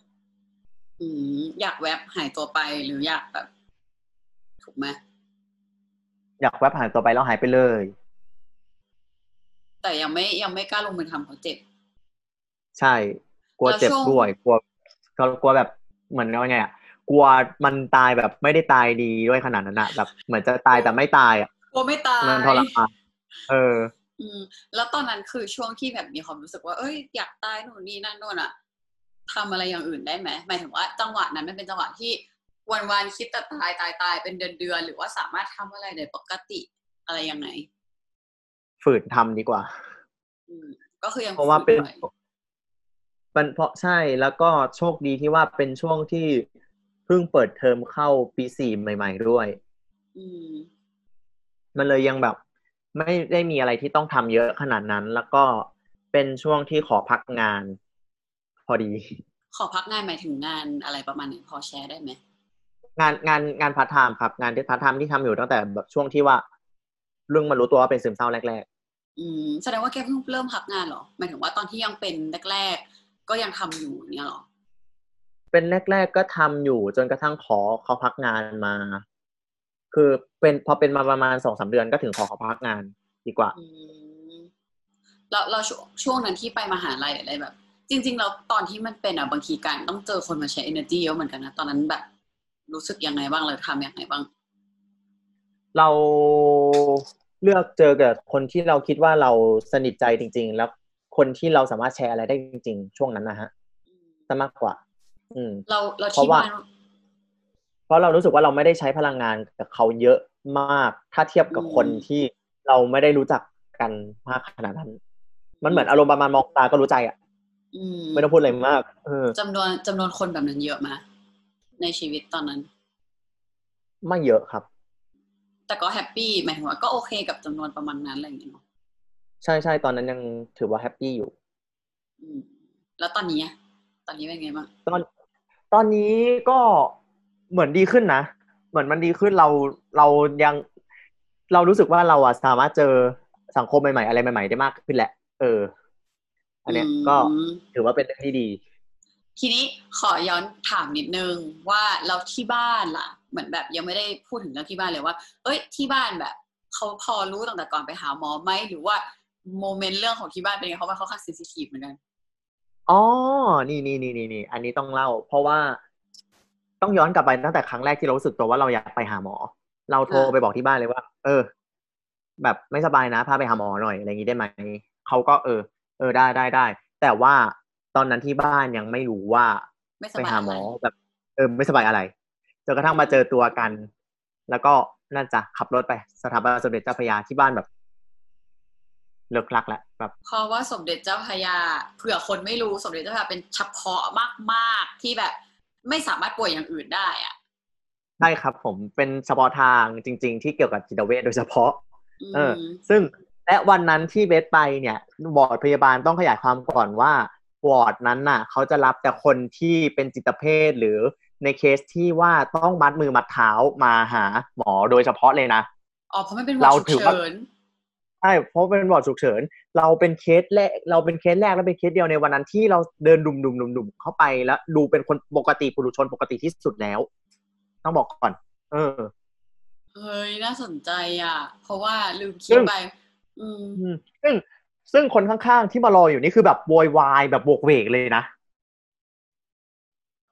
อืมอยากแวบหายตัวไปหรืออยากแบบ ถูกไหมอยากแวบหายตัวไปแล้วหายไปเลย แต่ยังไม่ยังไม่กล้าลงมือทำเพราะเจ็บ ใช่ กลัวแล้วเจ็บช่วงด้วย กลัวกลัวแบบเหมือนว่าไงอะกลัวมันตายแบบไม่ได้ตายดีด้วยขนาดนั้นอะแบบเหมือนจะตายแต่ไม่ตายอะกลัวไม่ตายมันทรมานเออ อืม แล้วตอนนั้นคือช่วงที่แบบมีความรู้สึกว่า เอ้ยอยากตายนู่นนี่นั่นนู่นอะทำอะไรอย่างอื่นได้ไหมหมายถึงว่าจังหวะนั้นมันเป็นจังหวะที่วันวันๆคิดแต่ตายตายตายเป็นเดือนเดือนๆหรือว่าสามารถทำอะไรได้ปกติอะไรยังไง ฝืนทำดีกว่าอืมก็คือยังเพราะว่าเป็นฝืไมันเพราะใช่แล้วก็โชคดีที่ว่าเป็นช่วงที่เพิ่งเปิดเทอมเข้าปีสี่ใหม่ ๆ ด้วยอืมมันเลยยังแบบ ไม่ได้มีอะไรที่ต้องทำเยอะขนาดนั้น แล้วก็เป็นช่วงที่ขอพักงาน พอดี ขอพักงานหมายถึงงานอะไรประมาณไหนพอแชร์ได้ไหมงานงานงานพาร์ทไทม์ครับ งานที่พาร์ทไทม์ที่ทำอยู่ตั้งแต่แบบช่วงที่ว่า เริ่มมารู้ตัวว่าเป็นซึมเศร้าแรกอืมแสดงว่าแกเพิ่งเริ่มพักงานเหรอหมายถึงว่าตอนที่ยังเป็นแรกๆก็ยังทำอยู่เนี่ยเหรอๆเป็นแรก ๆ ก็ทำอยู่จนกระทั่งขอเขาพักงานมา คือเป็นพอเป็นมาประมาณสองสามเดือนก็ถึงขอเขาพักงานดีกว่าอืมแล้วเราช่วงช่วงนั้นที่ไปมหาลัยอะไรแบบ จริงๆแล้วตอนที่มันเป็นอะบางทีการต้องเจอคนมาใช้ energy เยอะเหมือนกันนะตอนนั้นแบบ รู้สึกยังไงบ้างเลยทำยังไงบ้าง เรา เลือกเจอกับคนที่เราคิดว่าเราสนิทใจจริง ๆ แล้วคนที่เราสามารถแชร์อะไรได้จริง ๆ ช่วงนั้นนะฮะซะมากกว่า อืม เราเราเพราะที่ว่าบ้านเพราะเรารู้สึกว่าเราไม่ได้ใช้พลังงานกับเขาเยอะมาก ถ้าเทียบกับคนที่เราไม่ได้รู้จักกันมากขนาดนั้น มันเหมือนอารมณ์ประมาณมองตาก็รู้ใจอะอืมไม่ต้องพูดอะไรมากเออจำนวนจำนวนคนแบบนั้นเยอะไหมในชีวิตตอนนั้น ไม่เยอะครับ แต่ก็ happy หมายถึงว่าก็โอเคกับจำนวนประมาณนั้นอะไรอย่างเงี้ยเนาะใช่ใช่ตอนนั้นยังถือว่า happy อยู่อืมแล้วตอนนี้อะตอนนี้เป็นไงบ้างตอนตอนนี้ก็เหมือนดีขึ้นนะเหมือนมันดีขึ้นเราเรายังเรารู้สึกว่าเราอะสามารถเจอสังคมใหม่ๆอะไรใหม่ๆได้มากขึ้นแหละ เออ อันเนี้ยก็อืมถือว่าเป็นเรื่องที่ดี ทีนี้ขอย้อนถามนิดนึงว่าเราที่บ้านล่ะ เหมือนแบบยังไม่ได้พูดถึงเรื่องที่บ้านเลยว่า เอ้ยที่บ้านแบบเขาพอรู้ตั้งแต่ก่อนไปหาหมอไหมหรือว่าโมเมนต์เรื่องของที่บ้านเป็นยังไงเขาว่าเขาค่อนข้างเซนซิทีฟเหมือนกันอ๋อ นี่นี่นี่นี่นี่อันนี้ต้องเล่า เพราะว่าต้องย้อนกลับไปตั้งแต่ครั้งแรกที่เรารู้สึกตัวว่าเราอยากไปหาหมอ เราโทรไปบอกที่บ้านเลยว่า เออ แบบไม่สบายนะพาไปหาหมอหน่อยอะไรอย่างนี้ได้ไหมเขาก็เออ เออได้ได้ได้แต่ว่าตอนนั้นที่บ้านยังไม่รู้ว่าไม่สไปบายหาหมอแบบ เออ ไม่สบายอะไร จนกระทั่งมาเจอตัวกัน แล้วก็น่าจะขับรถไปสถาบันสมเด็จเจ้าพระยาที่บ้านแบบ เลิกลักแล้วแบบเพราะว่าสมเด็จเจ้าพระยาเผื่อคนไม่รู้สมเด็จเจ้าพระยาเป็นเฉพาะมากๆที่แบบไม่สามารถป่วยอย่างอื่นได้อะใช่ครับผมเป็นเฉพาะทางจริง ๆ ที่เกี่ยวกับจิตเวชโดยเฉพาะอืมเออ ซึ่งและวันนั้นที่เบสไปเนี่ยวอร์ดพยาบาลต้องขยายความก่อนว่าวอร์ดนั้นน่ะ เขาจะรับแต่คนที่เป็นจิตเภทหรือ ในเคสที่ว่าต้องมัดมือมัดเท้ามาหาหมอโดยเฉพาะเลยนะอ๋อเพราะมันเป็นวอร์ดฉุกเฉิน เราถือว่า ใช่เพราะเป็นวอร์ดฉุกเฉิน เราเป็นเคสแรกเราเป็นเคสแรกและเป็นเคสเดียวในวันนั้นที่เราเดินดุ่มดุ่มดุ่มดุ่มเข้าไปแล้ว ดูเป็นคนปกติปุถุชนปกติที่สุดแล้ว ต้องบอกก่อน เออเฮ้ยน่าสนใจอะ เพราะว่าลืมคิดไป ซึ่งอืมอืมซึ่งซึ่งคนข้างๆที่มารออยู่นี่คือแบบโวยวายแบบโหวกเหวกเลยนะ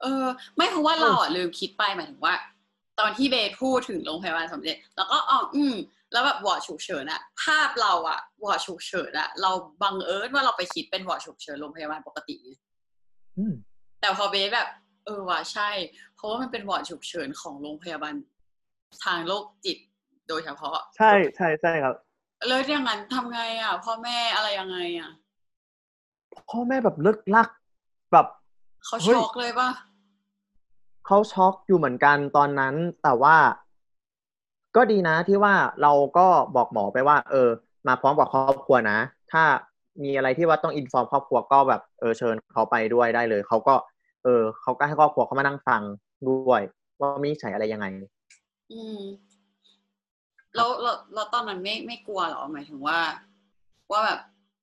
เออ ไม่เพราะว่าเออเราอะลืมคิดไปหมายถึงว่า ตอนที่เบสพูดถึงโรงพยาบาลสมเด็จแล้วก็อ๋ออืมแล้วแบบวอร์ดฉุกเฉินอะภาพเราอะวอร์ดฉุกเฉินอะเราบังเอิญว่าเราไปคิดเป็นวอร์ดฉุกเฉินโรงพยาบาลปกติไงอืมแต่พอเบสแบบ เออว่ะใช่ เพราะว่ามันเป็นวอร์ดฉุกเฉินของโรงพยาบาลทางโรคจิตโดยเฉพาะ ใช่ใช่ใช่ครับแล้วอย่างนั้นทำไงอะพ่อแม่อะไรยังไงอะพ่อแม่แบบเลิกลักแบบเขาเฮ้ยช็อกเลยป่ะ เขาช็อกอยู่เหมือนกันตอนนั้น แต่ว่า ก็ดีนะที่ว่าเราก็บอกหมอไปว่า เออ มาพร้อมกับครอบครัวนะ ถ้ามีอะไรที่ว่าต้องอินฟอร์มครอบครัวก็แบบเออเชิญเขาไปด้วยได้เลยเขาก็ เออเขาก็ให้ครอบครัวเขามานั่งฟังด้วยว่ามีใช้อะไรยังไง อืมแล้วเราเราตอนนั้นไม่ไม่กลัวเหรอหมายถึงว่า ว่าแบบ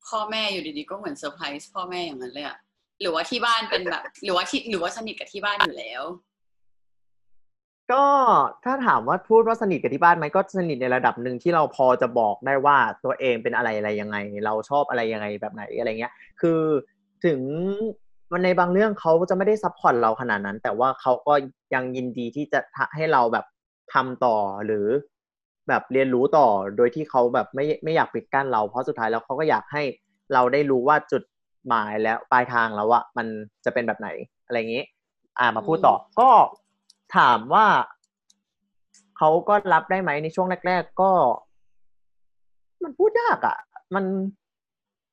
พ่อแม่อยู่ดีๆก็เหมือนเซอร์ไพรส์พ่อแม่อย่างนั้นเลยอะหรือว่าที่บ้านเป็นแบบ หรือว่าที่หรือว่าสนิทกับที่บ้านอยู่แล้ว ก็ถ้าถามว่าพูดว่าสนิทกับที่บ้านไหมก็สนิทในระดับหนึ่งที่เราพอจะบอกได้ว่าตัวเองเป็นอะไรอะไรยังไง เราชอบอะไรยังไงแบบไหนอะไรเงี้ย คือถึงมันในบางเรื่องเขาจะไม่ได้ support เราขนาดนั้น แต่ว่าเขาก็ยังยินดีที่จะให้เราแบบทำต่อหรือ แบบเรียนรู้ต่อโดยที่เขาแบบไม่ไม่อยากปิดกั้นเราเพราะสุดท้ายแล้วเขาก็อยากให้เราได้รู้ว่าจุดหมายแล้วปลายทางแล้วอะมันจะเป็นแบบไหนอะไรอย่างนี้ อ่ามาพูดต่อก็ ถามว่าเขาก็รับได้ไหมในช่วงแรก ๆ ก็ มันพูดยากอะ่ะ มัน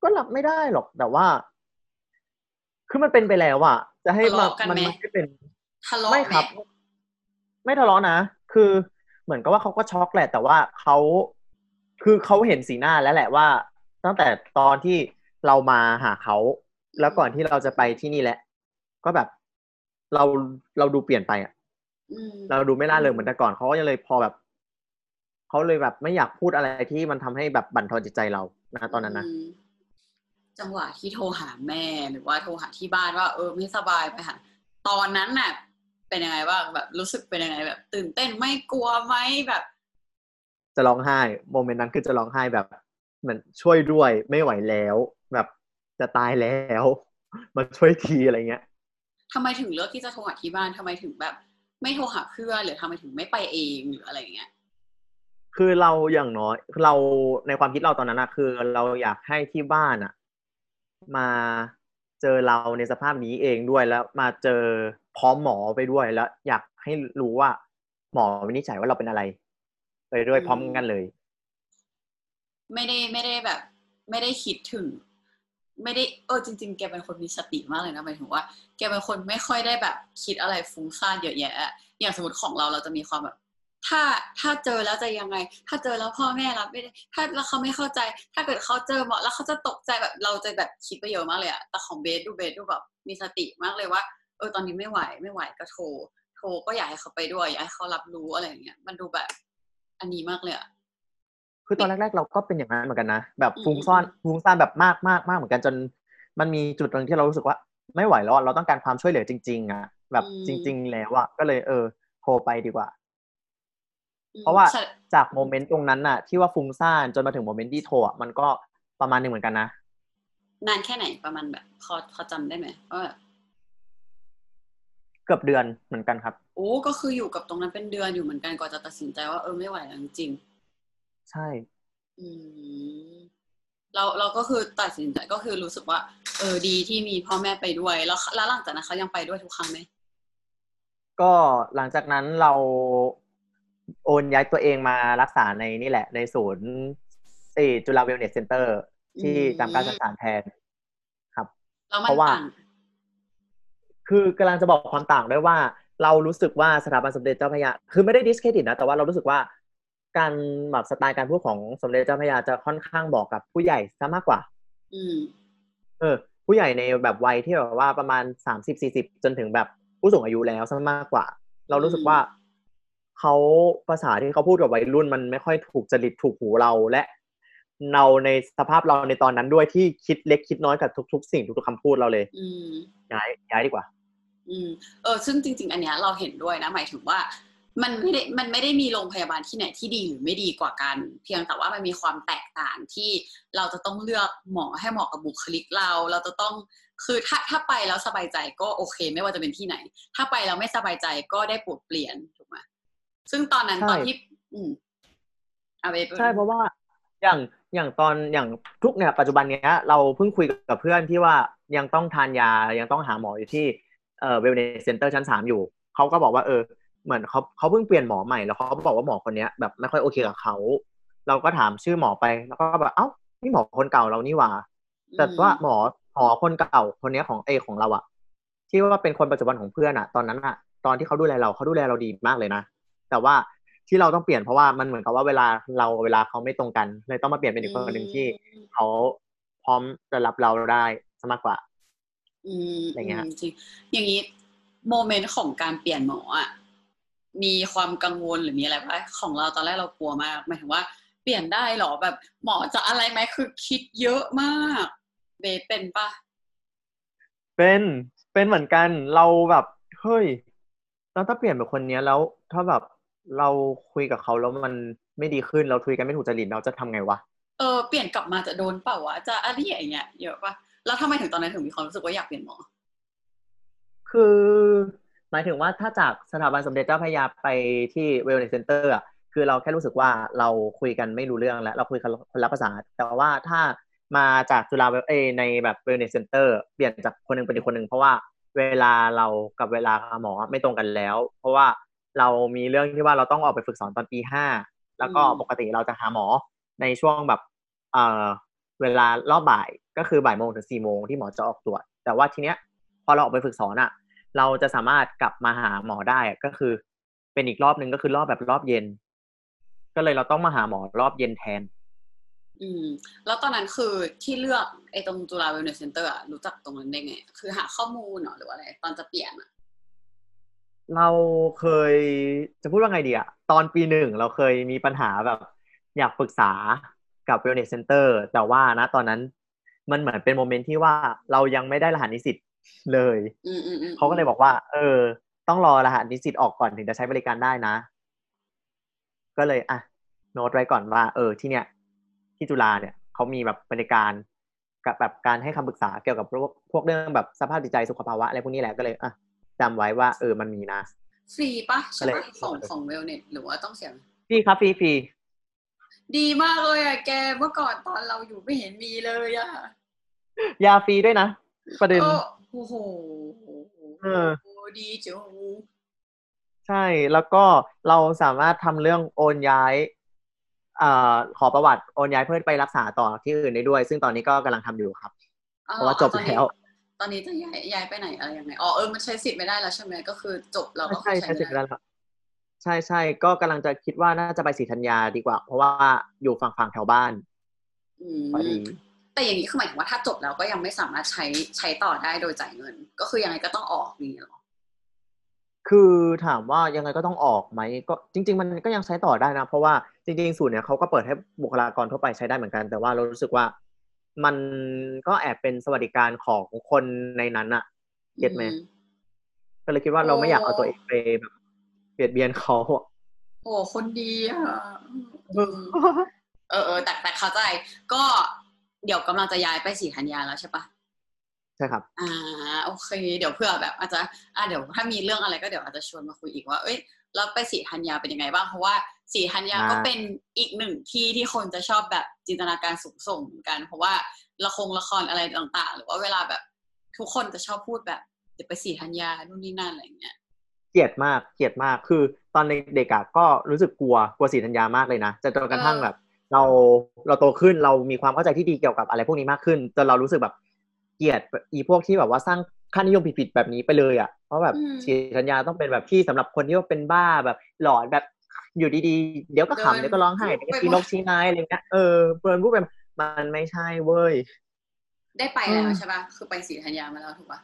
ก็รับไม่ได้หรอกแต่ว่า คือมันเป็นไปแล้วอะจะให้ทะมาเลาะกันมันไหมไม่เป็นทะเลาะไม่ไหมครับ ไม่ทะเลาะนะคือเหมือนกับว่าเขาก็ช็อกแหละ แต่ว่าเขาคือเขาเห็นสีหน้าแล้วแหละว่า ตั้งแต่ตอนที่เรามาหาเขาแล้วก่อนที่เราจะไปที่นี่แหละ ก็แบบ เราเราดูเปลี่ยนไปอะอืม เราดูไม่ล่าเริงเหมือนแต่ก่อนเขาก็เลยพอแบบเขาเลยแบบไม่อยากพูดอะไรที่มันทำให้แบบบั่นทอนจิตใจเรานะตอนนั้นนะมจังหวะที่โทรหาแม่หรือว่าโทรหาที่บ้านว่าเออไม่สบายไปหาตอนนั้นน่ะ เป็นยังไงบ้างแบบรู้สึกเป็นยังไงแบบ ตื่นเต้นไม่กลัวไหมแบบ จะร้องไห้โมเมนต์นั้นคือจะร้องไห้แบบเหมือนช่วยด้วยไม่ไหวแล้ว แบบจะตายแล้วมาช่วยทีอะไรเงี้ยทำไมถึงเลือกที่จะโทรหาที่บ้านทำไมถึงแบบ ไม่โทรหาเพื่อนหรือทำไมถึงไม่ไปเองหรืออะไรอย่างเงี้ยคือเราอย่างน้อยเราในความคิดเราตอนนั้นอะคือเราอยากให้ที่บ้านอะมาเจอเราในสภาพนี้เองด้วยแล้ว มาเจอพร้อมหมอไปด้วยแล้ว อยากให้รู้ว่า หมอวินิจฉัยว่าเราเป็นอะไร ไปด้วยพร้อมกันเลย ไม่ได้ไม่ได้แบบ ไม่ได้คิดถึง ไม่ได้เออจริง ๆ แกเป็นคนมีสติมากเลยนะหมายถึงว่า แกเป็นคนไม่ค่อยได้แบบคิดอะไรฟุ้งซ่านเยอะแยะอย่างสมมติของเราเราจะมีความแบบถ้าถ้าเจอแล้วจะยังไง ถ้าเจอแล้วพ่อแม่รับไม่ได้ ถ้าแล้วเขาไม่เข้าใจ ถ้าเกิดเขาเจอหมอแล้วเขาจะตกใจแบบเราจะแบบคิดไปเยอะมากเลยอะแต่ของเบสดูเบสดูแบบมีสติมากเลยว่าเออตอนนี้ไม่ไหวไม่ไหวก็โทร โทรก็อยากให้เขาไปด้วยอยากให้เขารับรู้อะไรอย่างเงี้ยมันดูแบบอันนี้มากเลยอะ คือตอนแรกๆ เราก็เป็นอย่างนั้นเหมือนกันนะ แบบอืมฟุ้งซ่อนฟุ้งซ่านแบบมากมากมากเหมือนกันจน มันมีจุดหนึ่งที่เรารู้สึกว่าไม่ไหวแล้วอะเราต้องการความช่วยเหลือจริง ๆอะแบบจริง ๆ แล้วอะก็เลยเออโทรไปดีกว่าอืมเพราะว่าใช่จากโมเมนต์ตรงนั้นน่ะ ที่ว่าฟุ้งซ่านจนมาถึงโมเมนต์ที่โทรอะมันก็ประมาณหนึ่งเหมือนกันนะนานแค่ไหนประมาณแบบพอพอจำได้ไหมว่าแบบเกือบเดือนเหมือนกันครับโอ้ก็คืออยู่กับตรงนั้นเป็นเดือนอยู่เหมือนกันกว่อนจะตัดสินใจว่าเออไม่ไหวแล้วจริง ใช่ๆอืมเราเราก็คือตัดสินใจก็คือรู้สึกว่า เออดีที่มีพ่อแม่ไปด้วย แล้วแล้วหลังจากนั้นเขายังไปด้วยทุกครั้งไหมก็หลังจากนั้นเราโอนย้ายตัวเองมารักษาในนี่แหละ ในศูนย์เออจุฬา Wellness Center ที่จำการสถานแทนครับแล้วมันเพราะว่าต่างคือกำลังจะบอกความต่างด้วยว่า เรารู้สึกว่าสถาบันสมเด็จเจ้าพระยาคือไม่ได้ discredit นะ แต่ว่าเรารู้สึกว่า การแบบสไตล์การพูดของสมเด็จเจ้าพระยาจะค่อนข้างบอกกับผู้ใหญ่ซะมากกว่า อืม เออ ผู้ใหญ่ในแบบวัยที่แบบว่าประมาณสามสิบสี่สิบจนถึงแบบผู้สูงอายุแล้วซะมากกว่า เรารู้สึกว่าเขาภาษาที่เขาพูดกับวัยรุ่นมันไม่ค่อยถูกจริตถูกหูเราและเราในสภาพเราในตอนนั้นด้วยที่คิดเล็กคิดน้อยกับทุก ๆ สิ่งทุกๆคำพูดเราเลยอืมย้ายย้ายดีกว่า อืมเออซึ่งจริง ๆ อันเนี้ยเราเห็นด้วยนะหมายถึงว่า มันไม่ได้มันไม่ได้มีโรงพยาบาลที่ไหนที่ดีหรือไม่ดีกว่ากัน เพียงแต่ว่ามันมีความแตกต่างที่เราจะต้องเลือกหมอให้เหมาะกับบุคลิกเรา เราจะต้องคือถ้าถ้าไปแล้วสบายใจก็โอเค ไม่ว่าจะเป็นที่ไหน ถ้าไปแล้วไม่สบายใจก็ได้ปวดเปลี่ยนถูกไหมซึ่งตอนนั้นใช่ตอนที่ อืมเอาไปใช่เพราะว่าอย่างอย่างตอนอย่างทุกเนี่ยปัจจุบันเนี้ย เราเพิ่งคุยกับเพื่อนที่ว่ายังต้องทานยายังต้องหาหมออยู่ที่เอ่อ Wellness Center ชั้นสามอยู่เขาก็บอกว่าเออ เหมือนเขาเขาเพิ่งเปลี่ยนหมอใหม่แล้วเขาบอกว่าหมอคนเนี้ยแบบไม่ค่อยโอเคกับเขาเราก็ถามชื่อหมอไปแล้วก็แบบเอ้านี่หมอคนเก่าเรานี่หว่า แต่ว่าหมอหมอคนเก่าคนเนี้ยของเอของเราอะที่ว่าเป็นคนปัจจุบันของเพื่อนอะตอนนั้นอะตอนที่เขาดูแลเราเขาดูแลเราดีมากเลยนะแต่ว่าที่เราต้องเปลี่ยนเพราะว่ามันเหมือนกับว่าเวลาเราเวลาเขาไม่ตรงกัน เลยต้องมาเปลี่ยนเป็นอีกคนหนึ่งที่เขาพร้อมจะรับเราได้ซะมากกว่า อืมอะไรเงี้ยมจริงอย่างนี้โมเมนต์ของการเปลี่ยนหมออะ มีความกังวลหรือมีอะไรปะของเราตอนแรกเรากลัวมากหมายถึงว่าเปลี่ยนได้เหรอแบบหมอจะอะไรไหมคือคิดเยอะมากเบสเป็นปะเป็นเป็นเหมือนกันเราแบบเฮ้ยแล้วถ้าเปลี่ยนเป็นคนเนี้ยแล้ว ถ้าแบบเราคุยกับเขาแล้วมันไม่ดีขึ้นเราคุยกันไม่ถูกจริตเราจะทำไงวะเออเปลี่ยนกลับมาจะโดนเปล่าวะจะอะไรอย่างเงี้ยเยอะปะแล้วทำไมถึงตอนนั้นถึงมีความรู้สึกว่าอยากเปลี่ยนหมอ คือห มายถึงว่าถ้าจากสถาบันสมเด็จเจ้าพระยาไปที่ Wellness Center อะคือเราแค่รู้สึกว่าเราคุยกันไม่รู้เรื่องแล้วเราคุยกันคนละภาษา แต่ว่าถ้ามาจากจุฬาเอในแบบ Wellness Center เปลี่ยนจากคนหนึ่งเป็นอีกคนหนึ่งเพราะว่าเวลาเรากับเวลาหมอไม่ตรงกันแล้ว เพราะว่าเรามีเรื่องที่ว่าเราต้องออกไปฝึกสอนตอนปีห้าแล้วก็ปกติเราจะหาหมอในช่วงแบบเอ่อเวลารอบบ่ายก็คือบ่ายโมงถึงสี่โมงที่หมอจะออกตรวจแต่ว่าทีเนี้ยพอเราออกไปฝึกสอนอะ เราจะสามารถกลับมาหาหมอได้ก็คือ เป็นอีกรอบหนึ่งก็คือรอบแบบรอบเย็น ก็เลยเราต้องมาหาหมอรอบเย็นแทน อืม แล้วตอนนั้นคือที่เลือกไอ้ตรงจุฬา Wellness Center อะรู้จักตรงนั้นได้ไง คือหาข้อมูลเหรอหรือว่าอะไร ตอนจะเปลี่ยนอะเราเคยจะพูดว่าไงดีอะตอนปีหนึ่งเราเคยมีปัญหาแบบ อยากปรึกษากับ Wellness Center แต่ว่านะตอนนั้นมันเหมือนเป็นโมเมนต์ที่ว่าเรายังไม่ได้รหัสนิสิต เลยอืมอืมอืมเขาก็เลยบอกว่า เออ ต้องรอรหัสนิสิตออกก่อนถึงจะใช้บริการได้นะ ก็เลยอะโน้ตไว้ก่อนว่า เออ ที่เนี้ยที่จุฬาเนี่ยเขามีแบบบริการกับแบบการให้คำปรึกษาเกี่ยวกับพวกพวกเรื่องแบบสภาพจิตใจสุขภาวะอะไรพวกนี้แหละก็เลยอะจำไว้ว่า เออมันมีนะฟรีปะใช่ก็เลปะยของของเวลเนสหรือว่าต้องเสียพี่ครับฟรีฟรีดีมากเลยอะแกเมื่อก่อนตอนเราอยู่ไม่เห็นมีเลยอะยาฟรีด้วยนะประเด็นเออ โอ้โหเออดีจังใช่แล้วก็เราสามารถทำเรื่องโอนย้ายเอ่อขอประวัติโอนย้ายเพื่อไปรักษาต่อที่อื่นได้ด้วย ซึ่งตอนนี้ก็กำลังทำอยู่ครับอ๋อเพราะว่าจบตอนนี้แล้ว ตอนนี้จะย้ายย้ายไปไหนอะไรยังไงอ๋อเออมันใช้สิทธิ์ไม่ได้แล้วใช่ไหมก็คือจบเราก็ใช่คือใช่ใช้ใช่ไม่ได้แล้วครับใช่ใช่ก็กำลังจะคิดว่าน่าจะไปศรีธัญญาดีกว่า เพราะว่าอยู่ฝั่งฝั่งแถวบ้านอืมพอดี แต่อย่างนี้คือหมายถึงว่าถ้าจบแล้วก็ยังไม่สามารถใช้ใช้ต่อได้โดยจ่ายเงิน ก็คือยังไงก็ต้องออกนี่หรอคือถามว่ายังไงก็ต้องออกไหมก็จริง ๆ มันก็ยังใช้ต่อได้นะ เพราะว่าจริงๆศูนย์เนี่ยเขาก็เปิดให้บุคลากรทั่วไปใช้ได้เหมือนกัน แต่ว่าเรารู้สึกว่ามันก็แอบเป็นสวัสดิการของคนในนั้นอะเก็ตไหมอืก็เลยคิดว่าเราไม่อยากเอาตัวเองไปแบบเบียดเบียนเขาอะโอ้คนดีอะอืมเออเออแต่แต่เข้าใจ ก็ เดี๋ยวกำลังจะย้ายไปสีธัญญาแล้วใช่ปะใช่ครับ อ่าโอเค เดี๋ยวเผื่อแบบอาจจะอ่าเดี๋ยวถ้ามีเรื่องอะไรก็เดี๋ยวอาจจะชวนมาคุยอีกว่า เอ้ยแล้วไปสีธัญญาเป็นยังไงบ้างเพราะว่าสีธัญญาอ่าก็เป็นอีกหนึ่งที่ที่คนจะชอบแบบจินตนาการสูงส่งเหมือนกัน เพราะว่าละครละครอะไรต่าง ๆ หรือว่าเวลาแบบทุกคนจะชอบพูดแบบเดี๋ยวไปสีธัญญานู่นนี่นั่นอะไรอย่างเงี้ยเกลียดมากเกลียดมากคือตอนเด็กๆอะก็รู้สึกกลัวกลัวสีธัญญามากเลยนะจนกระทั่งแบบ เราเราโตขึ้นเรามีความเข้าใจที่ดีเกี่ยวกับอะไรพวกนี้มากขึ้นจนเรารู้สึกแบบเกลียดอีพวกที่แบบว่าสร้างค่านิยมผิดๆแบบนี้ไปเลยอะเพราะแบบสีธัญญาต้องเป็นแบบที่สำหรับคนที่ว่าเป็นบ้าแบบหลอนแบบอยู่ดีๆ เดี๋ยวก็ขำเดี๋ยวก็ร้องไห้เดี๋ยวก็ชี้นกชี้ไม้อะไรเงี้ยเออเปิร์นพูดแบบมันไม่ใช่เว้ย ได้ไปแล้วใช่ป่ะคือไปสีธัญญามาแล้วถูกป่ะ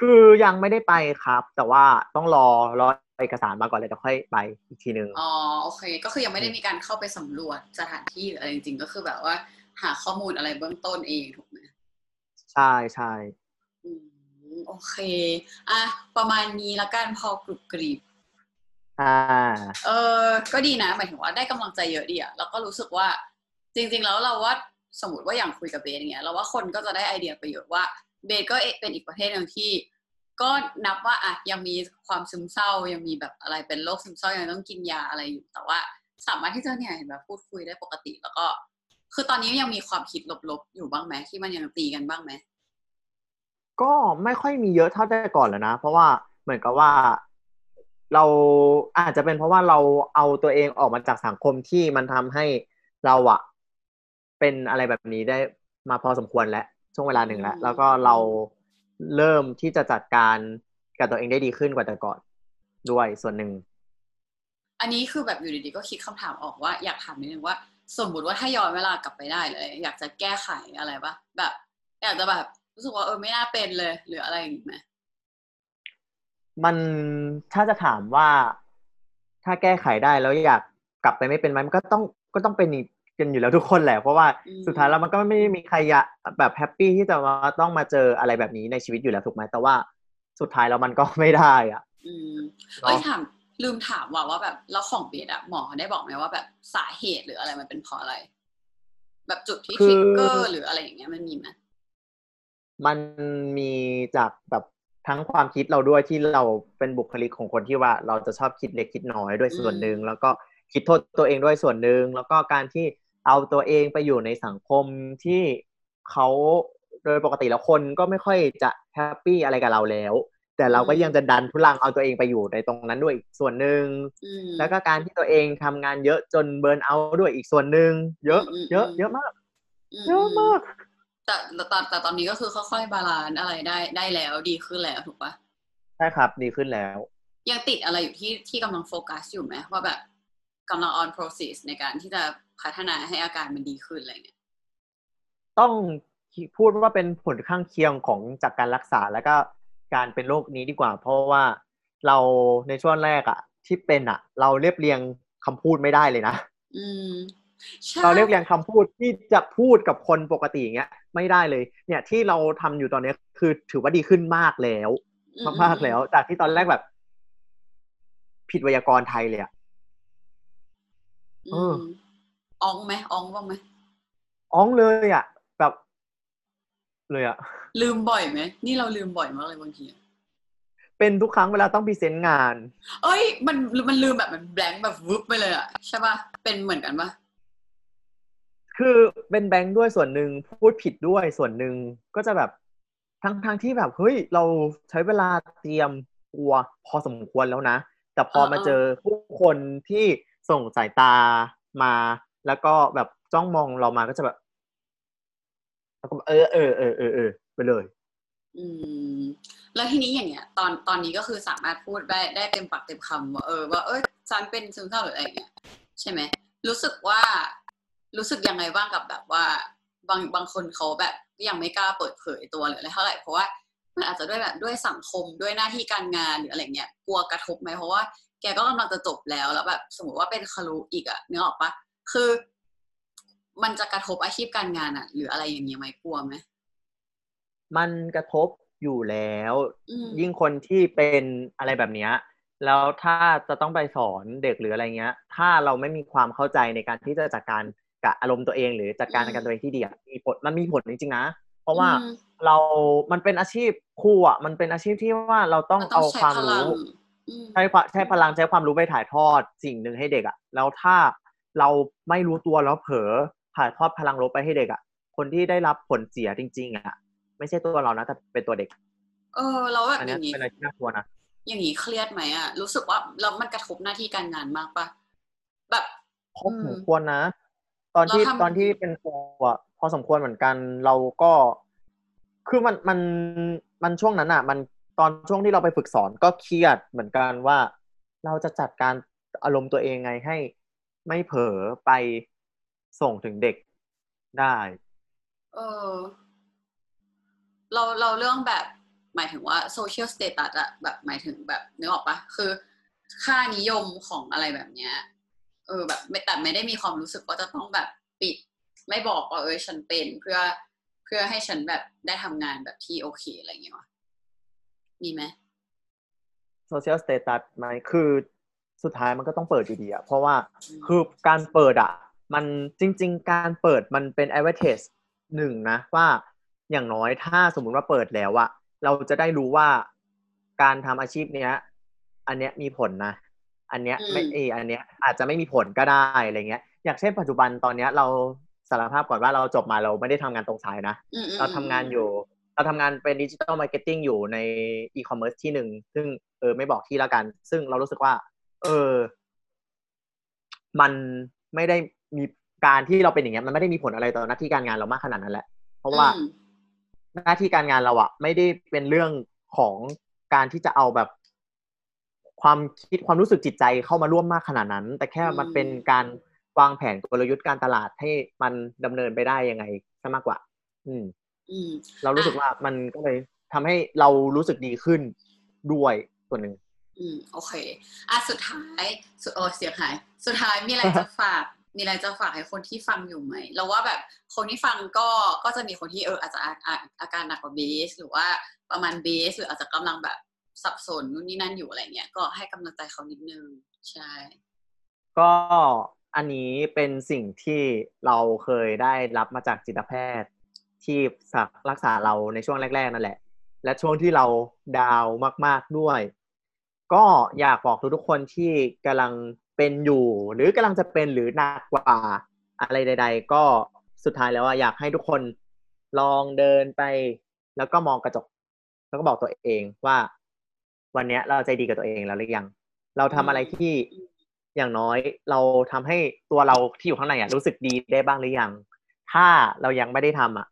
คือยังไม่ได้ไปครับ แต่ว่าต้องรอรอ เอกสารมาก่อนเลยจะค่อยไปอีกทีนึงอ๋อโอเค ก็คือยังไม่ได้มีการเข้าไปสำรวจสถานที่หรืออะไรจริงๆก็คือแบบว่า หาข้อมูลอะไรเบื้องต้นเองถูกไหมใช่ใช่อืมโอเคอะประมาณนี้ละกันพอกรุบกรีบอ่าเออก็ดีนะหมายถึงว่าได้กำลังใจเยอะดีอะแล้วก็รู้สึกว่า จริง ๆ แล้วเราว่าสมมติว่าอย่างคุยกับเบสอย่างเงี้ยเราว่าคนก็จะได้ไอเดียประโยชน์ว่าเบสก็เป็นอีกประเภทหนึ่งที่ ก็นับว่าอะยังมีความซึมเศร้ายังมีแบบอะไรเป็นโรคซึมเศร้ายังต้องกินยาอะไรอยู่แต่ว่าสามารถที่จะเนี่ยเห็นแบบพูดคุยได้ปกติแล้วก็ คือตอนนี้ยังมีความคิดลบๆอยู่บ้างไหมที่มันยังตีกันบ้างไหมก็ไม่ค่อยมีเยอะเท่าแต่ก่อนแล้วนะ เพราะว่าเหมือนกับว่าเราอาจจะเป็นเพราะว่าเราเอาตัวเองออกมาจากสังคมที่มันทำให้เราอะเป็นอะไรแบบนี้ได้มาพอสมควรแล้วช่วงเวลาหนึ่งแล้ว แล้วก็เรา เริ่มที่จะจัดการกับตัวเองได้ดีขึ้นกว่าแต่ก่อนด้วยส่วนหนึ่ง อันนี้คือแบบอยู่ดีๆก็คิดคำถามออกว่าอยากถามนิดนึงว่า สมมุติว่าถ้าย้อนเวลากลับไปได้เลย อยากจะแก้ไขอะไรปะแบบ อยากจะแบบรู้สึกว่าเออไม่น่าเป็นเลย หรืออะไรอย่างงี้ไหมมันถ้าจะถามว่าถ้าแก้ไขได้แล้วอยากกลับไปไม่เป็นไหมมันก็ต้องก็ต้องเป็น กันอยู่แล้วทุกคนแหละเพราะว่าสุดท้ายแล้วมันก็ไม่มีใครอยากแบบแฮปปี้ที่จะมาต้องมาเจออะไรแบบนี้ในชีวิตอยู่แล้วถูกไหมแต่ว่าสุดท้ายแล้วมันก็ไม่ได้อะ อืมเอ้ยถามลืมถามว่าว่าแบบแล้วของเบสอะหมอได้บอกไหมว่าแบบสาเหตุหรืออะไรมันเป็นเพราะอะไร แบบจุดที่ทริกเกอร์หรืออะไรอย่างเงี้ยมันมีไหมมันมีจากแบบทั้งความคิดเราด้วยที่เราเป็นบุคลิกของคนที่ว่าเราจะชอบคิดเล็กคิดน้อยด้วยส่วนหนึ่งแล้วก็คิดโทษตัวเองด้วยส่วนหนึ่งแล้วก็การที่ เอาตัวเองไปอยู่ในสังคมที่เขาโดยปกติแล้วคนก็ไม่ค่อยจะ happy อะไรกับเราแล้ว แต่เราก็ยังจะดันทุรังเอาตัวเองไปอยู่ในตรงนั้นด้วยอีกส่วนหนึ่งแล้วก็การที่ตัวเองทำงานเยอะจน burn out ด้วยอีกส่วนหนึ่งเยอะ เยอะ เยอะมากเยอะมากแต่แต่แต่ตอนนี้ก็คือค่อยๆ balance อะไรได้ได้แล้วดีขึ้นแล้วถูกปะใช่ครับดีขึ้นแล้ว ยังติดอะไรอยู่ที่ที่กำลังโฟกัสอยู่ไหมว่าแบบกำลัง on process ในการที่จะ พัฒนาให้อาการมันดีขึ้นอะไรเงี้ยต้องพูดว่าเป็นผลข้างเคียงของจากการรักษาแล้วก็การเป็นโรคนี้ดีกว่า เพราะว่าเราในช่วงแรกอะที่เป็นอะเราเรียบเรียงคำพูดไม่ได้เลยนะอืมเราเรียบเรียงคำพูดที่จะพูดกับคนปกติอย่างเงี้ย ไม่ได้เลย เนี่ยที่เราทำอยู่ตอนนี้คือถือว่าดีขึ้นมากแล้วมากๆแล้วจากที่ตอนแรกแบบ ผิดไวยากรณ์ไทยเลยอะอืม อองไหมอองบ้างไหมอ้องเลยอะแบบ เลยอะลืมบ่อยไหมนี่เราลืมบ่อยมากเลยบางทีเป็นทุกครั้งเวลาต้องพรีเซนต์งาน เอ้ย มันมันลืมแบบมันแบงค์แบบวึบไปเลยอะใช่ปะเป็นเหมือนกันปะคือเป็นแบงค์ด้วยส่วนหนึ่งพูดผิดด้วยส่วนหนึ่งก็จะแบบทั้งทั้งที่แบบเฮ้ยเราใช้เวลาเตรียมตัวพอสมควรแล้วนะ แต่พอมาเจอผู้คนที่ส่งสายตามา แล้วก็แบบจ้องมองเรามาก็จะแบบแล้วก็เออเออเออเออเออไปเลย อืม แล้วทีนี้อย่างเงี้ย ตอนตอนนี้ก็คือสามารถพูดได้ได้เต็มปากเต็มคำว่าเออว่าเออฉันเป็นซึมเศร้าหรืออะไรเงี้ยใช่ไหมรู้สึกว่ารู้สึกยังไงบ้างกับแบบว่า บางบางคนเขาแบบยังไม่กล้าเปิดเผยตัวหรืออะไรเท่าไหร่เพราะว่ามันอาจจะด้วยแบบด้วยสังคมด้วยหน้าที่การงานหรืออะไรเงี้ยกลัวกระทบไหมเพราะว่าแกก็กำลังจะจบแล้วแล้วแบบสมมติว่าเป็นคารุอีกอะนึกออกปะ คือมันจะกระทบอาชีพการงานอะหรืออะไรอย่างเงี้ยไหมกลัวไหมมันกระทบอยู่แล้วอืมยิ่งคนที่เป็นอะไรแบบเนี้ยแล้วถ้าจะต้องไปสอนเด็กหรืออะไรเงี้ย ถ้าเราไม่มีความเข้าใจในการที่จะจัดการกับอารมณ์ตัวเองหรือจัดการกับตัวเองที่ดีอะมีผลมันมีผลจริงๆนะ เพราะว่าอืมเรา มันเป็นอาชีพครูอะ มันเป็นอาชีพที่ว่าเราต้องมันต้เอาองใช้ความพลัรู้งอืมใช้ความใช้พลังใช้ความรู้ไปถ่ายทอดสิ่งหนึ่งให้เด็กอะ แล้วถ้า เราไม่รู้ตัวแล้วเผลอถ่ายทอดพลังลบไปให้เด็กอะ คนที่ได้รับผลเสียจริง ๆอะ ไม่ใช่ตัวเรานะแต่เป็นตัวเด็ก เออแล้วแบบอันอเนี้ยย่างงี้เป็นอะไรที่น่ากลัวนะอย่างนี้เครียดไหมอะรู้สึกว่าแล้วมันกระทบหน้าที่การงานมากปะแบบพอสมควรนะ ตอนที่เราทำตอนที่เป็นโปรอะพอสมควรเหมือนกัน เราก็ คือมันมันมันช่วงนั้นอะมันตอนช่วงที่เราไปฝึกสอนก็เครียดเหมือนกันว่า เราจะจัดการอารมณ์ตัวเองไงให้ ไม่เผลอไปส่งถึงเด็กได้ เออ เราเราเรื่องแบบหมายถึงว่า social status อะแบบหมายถึงแบบนึกออกปะคือ ค่านิยมของอะไรแบบเนี้ย เออแบบไม่แต่ไม่ได้มีความรู้สึกว่าจะต้องแบบปิด ไม่บอกว่าเออฉันเป็นเพื่อเพื่อให้ฉันแบบได้ทำงานแบบที่โอเคอะไรอย่างเงี้ยวะมีไหม social status ไหมคือ สุดท้ายมันก็ต้องเปิดอยู่ดีอะเพราะว่าอืมคือการเปิดอะมันจริง ๆ การเปิดมันเป็น advantage หนึ่งนะว่าอย่างน้อยถ้าสมมุติว่าเปิดแล้วอะเราจะได้รู้ว่าการทำอาชีพเนี้ย อันเนี้ยมีผลนะ อันเนี้ยไม่เอออันเนี้ยอาจจะไม่มีผลก็ได้อะไรเงี้ย อย่างเช่นปัจจุบันตอนเนี้ยเราสารภาพก่อนว่าเราจบมาเราไม่ได้ทำงานตรงสายนะอืมอืมเราทำงานอยู่ เราทำงานเป็นดิจิ t a ลมาร์เก็ตติ้งอยู่ในอีคอมเมิร์ซที่หนึ่งซึ่งเออไม่บอกที่แล้วกัน ซึ่งเรารู้สึกว่า เออ มันไม่ได้มีการที่เราเป็นอย่างเงี้ยมันไม่ได้มีผลอะไรต่อหน้าที่การงานเรามากขนาดนั้นแหละเพราะว่าอืมหน้าที่การงานเราอะไม่ได้เป็นเรื่องของการที่จะเอาแบบ ความคิดความรู้สึกจิตใจเข้ามาร่วมมากขนาดนั้น แต่แค่มันเป็นการวางแผนกลยุทธ์การตลาดให้มันดำเนินไปได้ยังไงซะมากกว่า อืมอืมเรารู้สึกว่ามันก็เลยทำให้เรารู้สึกดีขึ้นด้วยส่วนหนึ่ง อืมโอเคอะสุดท้ายสุดโอ้เสียงหาย สุดท้ายมีอะไรจะฝาก มีอะไรจะฝากให้คนที่ฟังอยู่ไหมเราว่าแบบคนที่ฟังก็ก็จะมีคนที่เอออาจจะอาการหนักกว่าเบส หรือว่าประมาณเบสหรืออาจจะกำลังแบบสับสนนู่นนี่นั่นอยู่อะไรเงี้ยก็ให้กำลังใจเขานิดนึงใช่ ก็อันนี้เป็นสิ่งที่เราเคยได้รับมาจากจิตแพทย์ ที่สักรักษาเราในช่วงแรก ๆ นั่นแหละ และช่วงที่เราดาวมาก ๆด้วย ก็อยากบอกทุกๆคนที่กำลังเป็นอยู่ หรือกำลังจะเป็นหรือหนักกว่าอะไรใด ๆ ก็สุดท้ายแล้วอะอยากให้ทุกคนลองเดินไป แล้วก็มองกระจก แล้วก็บอกตัวเองว่า วันนี้เราใจดีกับตัวเองแล้วหรือยัง เราทำอะไรที่อย่างน้อยเราทำให้ตัวเราที่อยู่ข้างในอะรู้สึกดีได้บ้างหรือยัง ถ้าเรายังไม่ได้ทำอะ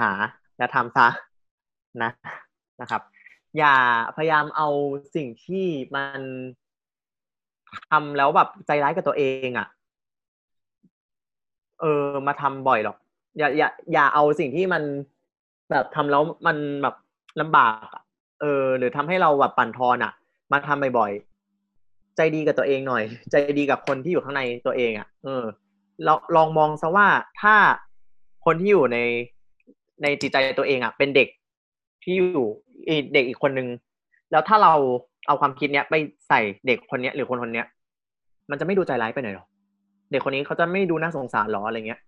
หาและทำซะนะนะครับ อย่าพยายามเอาสิ่งที่มันทำแล้วแบบใจร้ายกับตัวเองอะ เออ มาทำบ่อยหรอก อย่าอย่าอย่าเอาสิ่งที่มันแบบทำแล้วมันแบบลำบากอะเออ หรือทำให้เราแบบปั่นทอนอะ มาทำบ่อยๆใจดีกับตัวเองหน่อย ใจดีกับคนที่อยู่ข้างในตัวเองอะ เออเราลองมองซะว่าถ้าคนที่อยู่ในในจิตใจตัวเองอะ เป็นเด็ก ที่อยู่อีกเด็กอีกคนนึงแล้วถ้าเราเอาความคิดเนี้ยไปใส่เด็กคนเนี้ย หรือคนคนเนี้ย มันจะไม่ดูใจร้ายไปหน่อยหรอเด็กคนนี้เขาจะไม่ดูน่าสงสารหรออะไรเงี้ย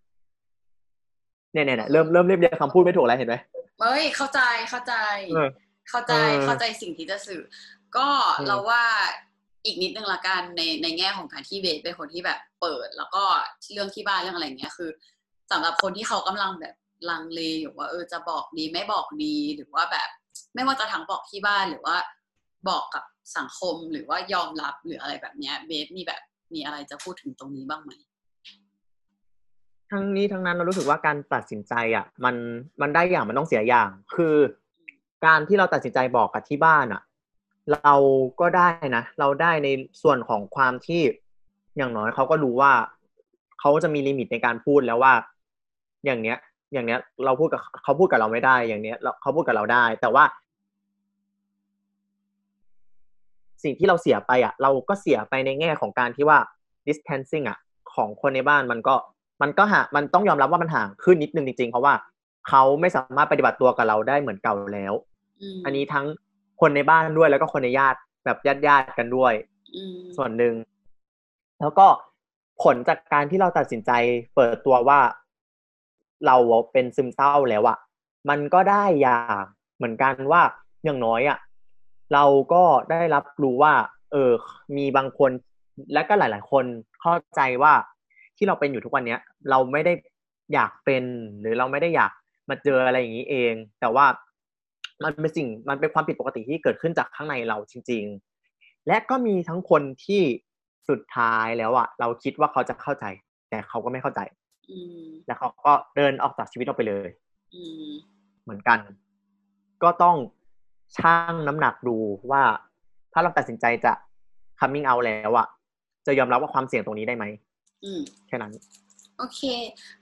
เนี่ยเนี่ยเนี่ยเริ่มเริ่มเรียบเรียงคำพูดไม่ถูกแล้วเห็นไหมเอ้ยเข้าใจเข้าใจเออเข้าใจเออเข้าใจสิ่งที่จะสื่อ ก็อืมเราว่าอีกนิดนึงละกันในในแง่ของการที่เบสเป็นคนที่แบบเปิด แล้วก็เรื่องที่บ้านเรื่องอะไรเงี้ยคือสำหรับคนที่เขากำลังแบบ ลังเลอยู่ว่าเออจะบอกดีไม่บอกดีหรือว่าแบบ ไม่ว่าจะทั้งบอกที่บ้านหรือว่า บอกกับสังคมหรือว่ายอมรับหรืออะไรแบบเนี้ยเบสมีแบบมีอะไรจะพูดถึงตรงนี้บ้างไหมทั้งนี้ทั้งนั้นเรารู้สึกว่าการตัดสินใจอะ มันมันได้อย่างมันต้องเสียอย่าง คือ การที่เราตัดสินใจบอกกับที่บ้านอะ เราก็ได้นะเราได้ในส่วนของความที่อย่างน้อยเขาก็รู้ว่าเขาจะมีลิมิตในการพูดแล้วว่า อย่างเนี้ย อย่างเนี้ย เราพูดกับเขาพูดกับเราไม่ได้ อย่างเนี้ยเราเขาพูดกับเราได้ แต่ว่า สิ่งที่เราเสียไปอะ เราก็เสียไปในแง่ของการที่ว่า distancing อะ ของคนในบ้านมันก็ มันก็ห่างมันต้องยอมรับว่ามันห่างขึ้นนิดนึงจริงๆ เพราะว่าเขาไม่สามารถปฏิบัติตัวกับเราได้เหมือนเก่าแล้วมอันนี้ทั้งคนในบ้านด้วยแล้วก็คนในญาติแบบญาติญาติๆกันด้วยอืมส่วนหนึ่งแล้วก็ผลจากการที่เราตัดสินใจเปิดตัวว่า เราเป็นซึมเศร้าแล้วอะมันก็ได้อย่างเหมือนกันว่าอย่างน้อยอะเราก็ได้รับรู้ว่า เออ มีบางคนและก็หลาย ๆ คนเข้าใจว่าที่เราเป็นอยู่ทุกวันเนี้ย เราไม่ได้อยากเป็น หรือเราไม่ได้อยากมาเจออะไรอย่างนี้เอง แต่ว่ามันเป็นสิ่งมันเป็นความผิดปกติที่เกิดขึ้นจากข้างในเราจริง ๆ และก็มีทั้งคนที่สุดท้ายแล้วอะเราคิดว่าเขาจะเข้าใจ แต่เขาก็ไม่เข้าใจ แล้วเขาก็เดินออกจากชีวิตเราไปเลยอืมเหมือนกัน ก็ต้องชั่งน้ำหนักดูว่า ถ้าเราตัดสินใจจะ coming out แล้วอะจะยอมรับว่าความเสี่ยงตรงนี้ได้ไหมอืมแค่นั้น โอเค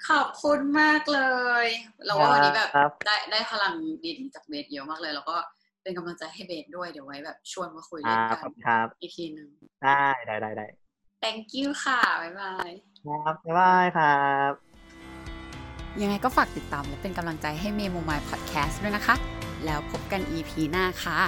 ขอบคุณมากเลยเราว่าวันนี้แบบครับได้ได้พลังดีๆจากเบสเยอะมากเลย แล้วก็เป็นกำลังใจให้เบสด้วยเดี๋ยวไว้แบบชวนมาคุยอ่าเล่นกัขอนบคุณครับอีกทีหนึ่งได้ได้ได้ได้ thank you ค่ะ บ๊ายบาย ครับบ๊ายบายครับ ยังไงก็ฝากติดตามและเป็นกำลังใจให้เมโมมายพอดแคสต์ด้วยนะคะ แล้วพบกัน EP หน้าค่ะ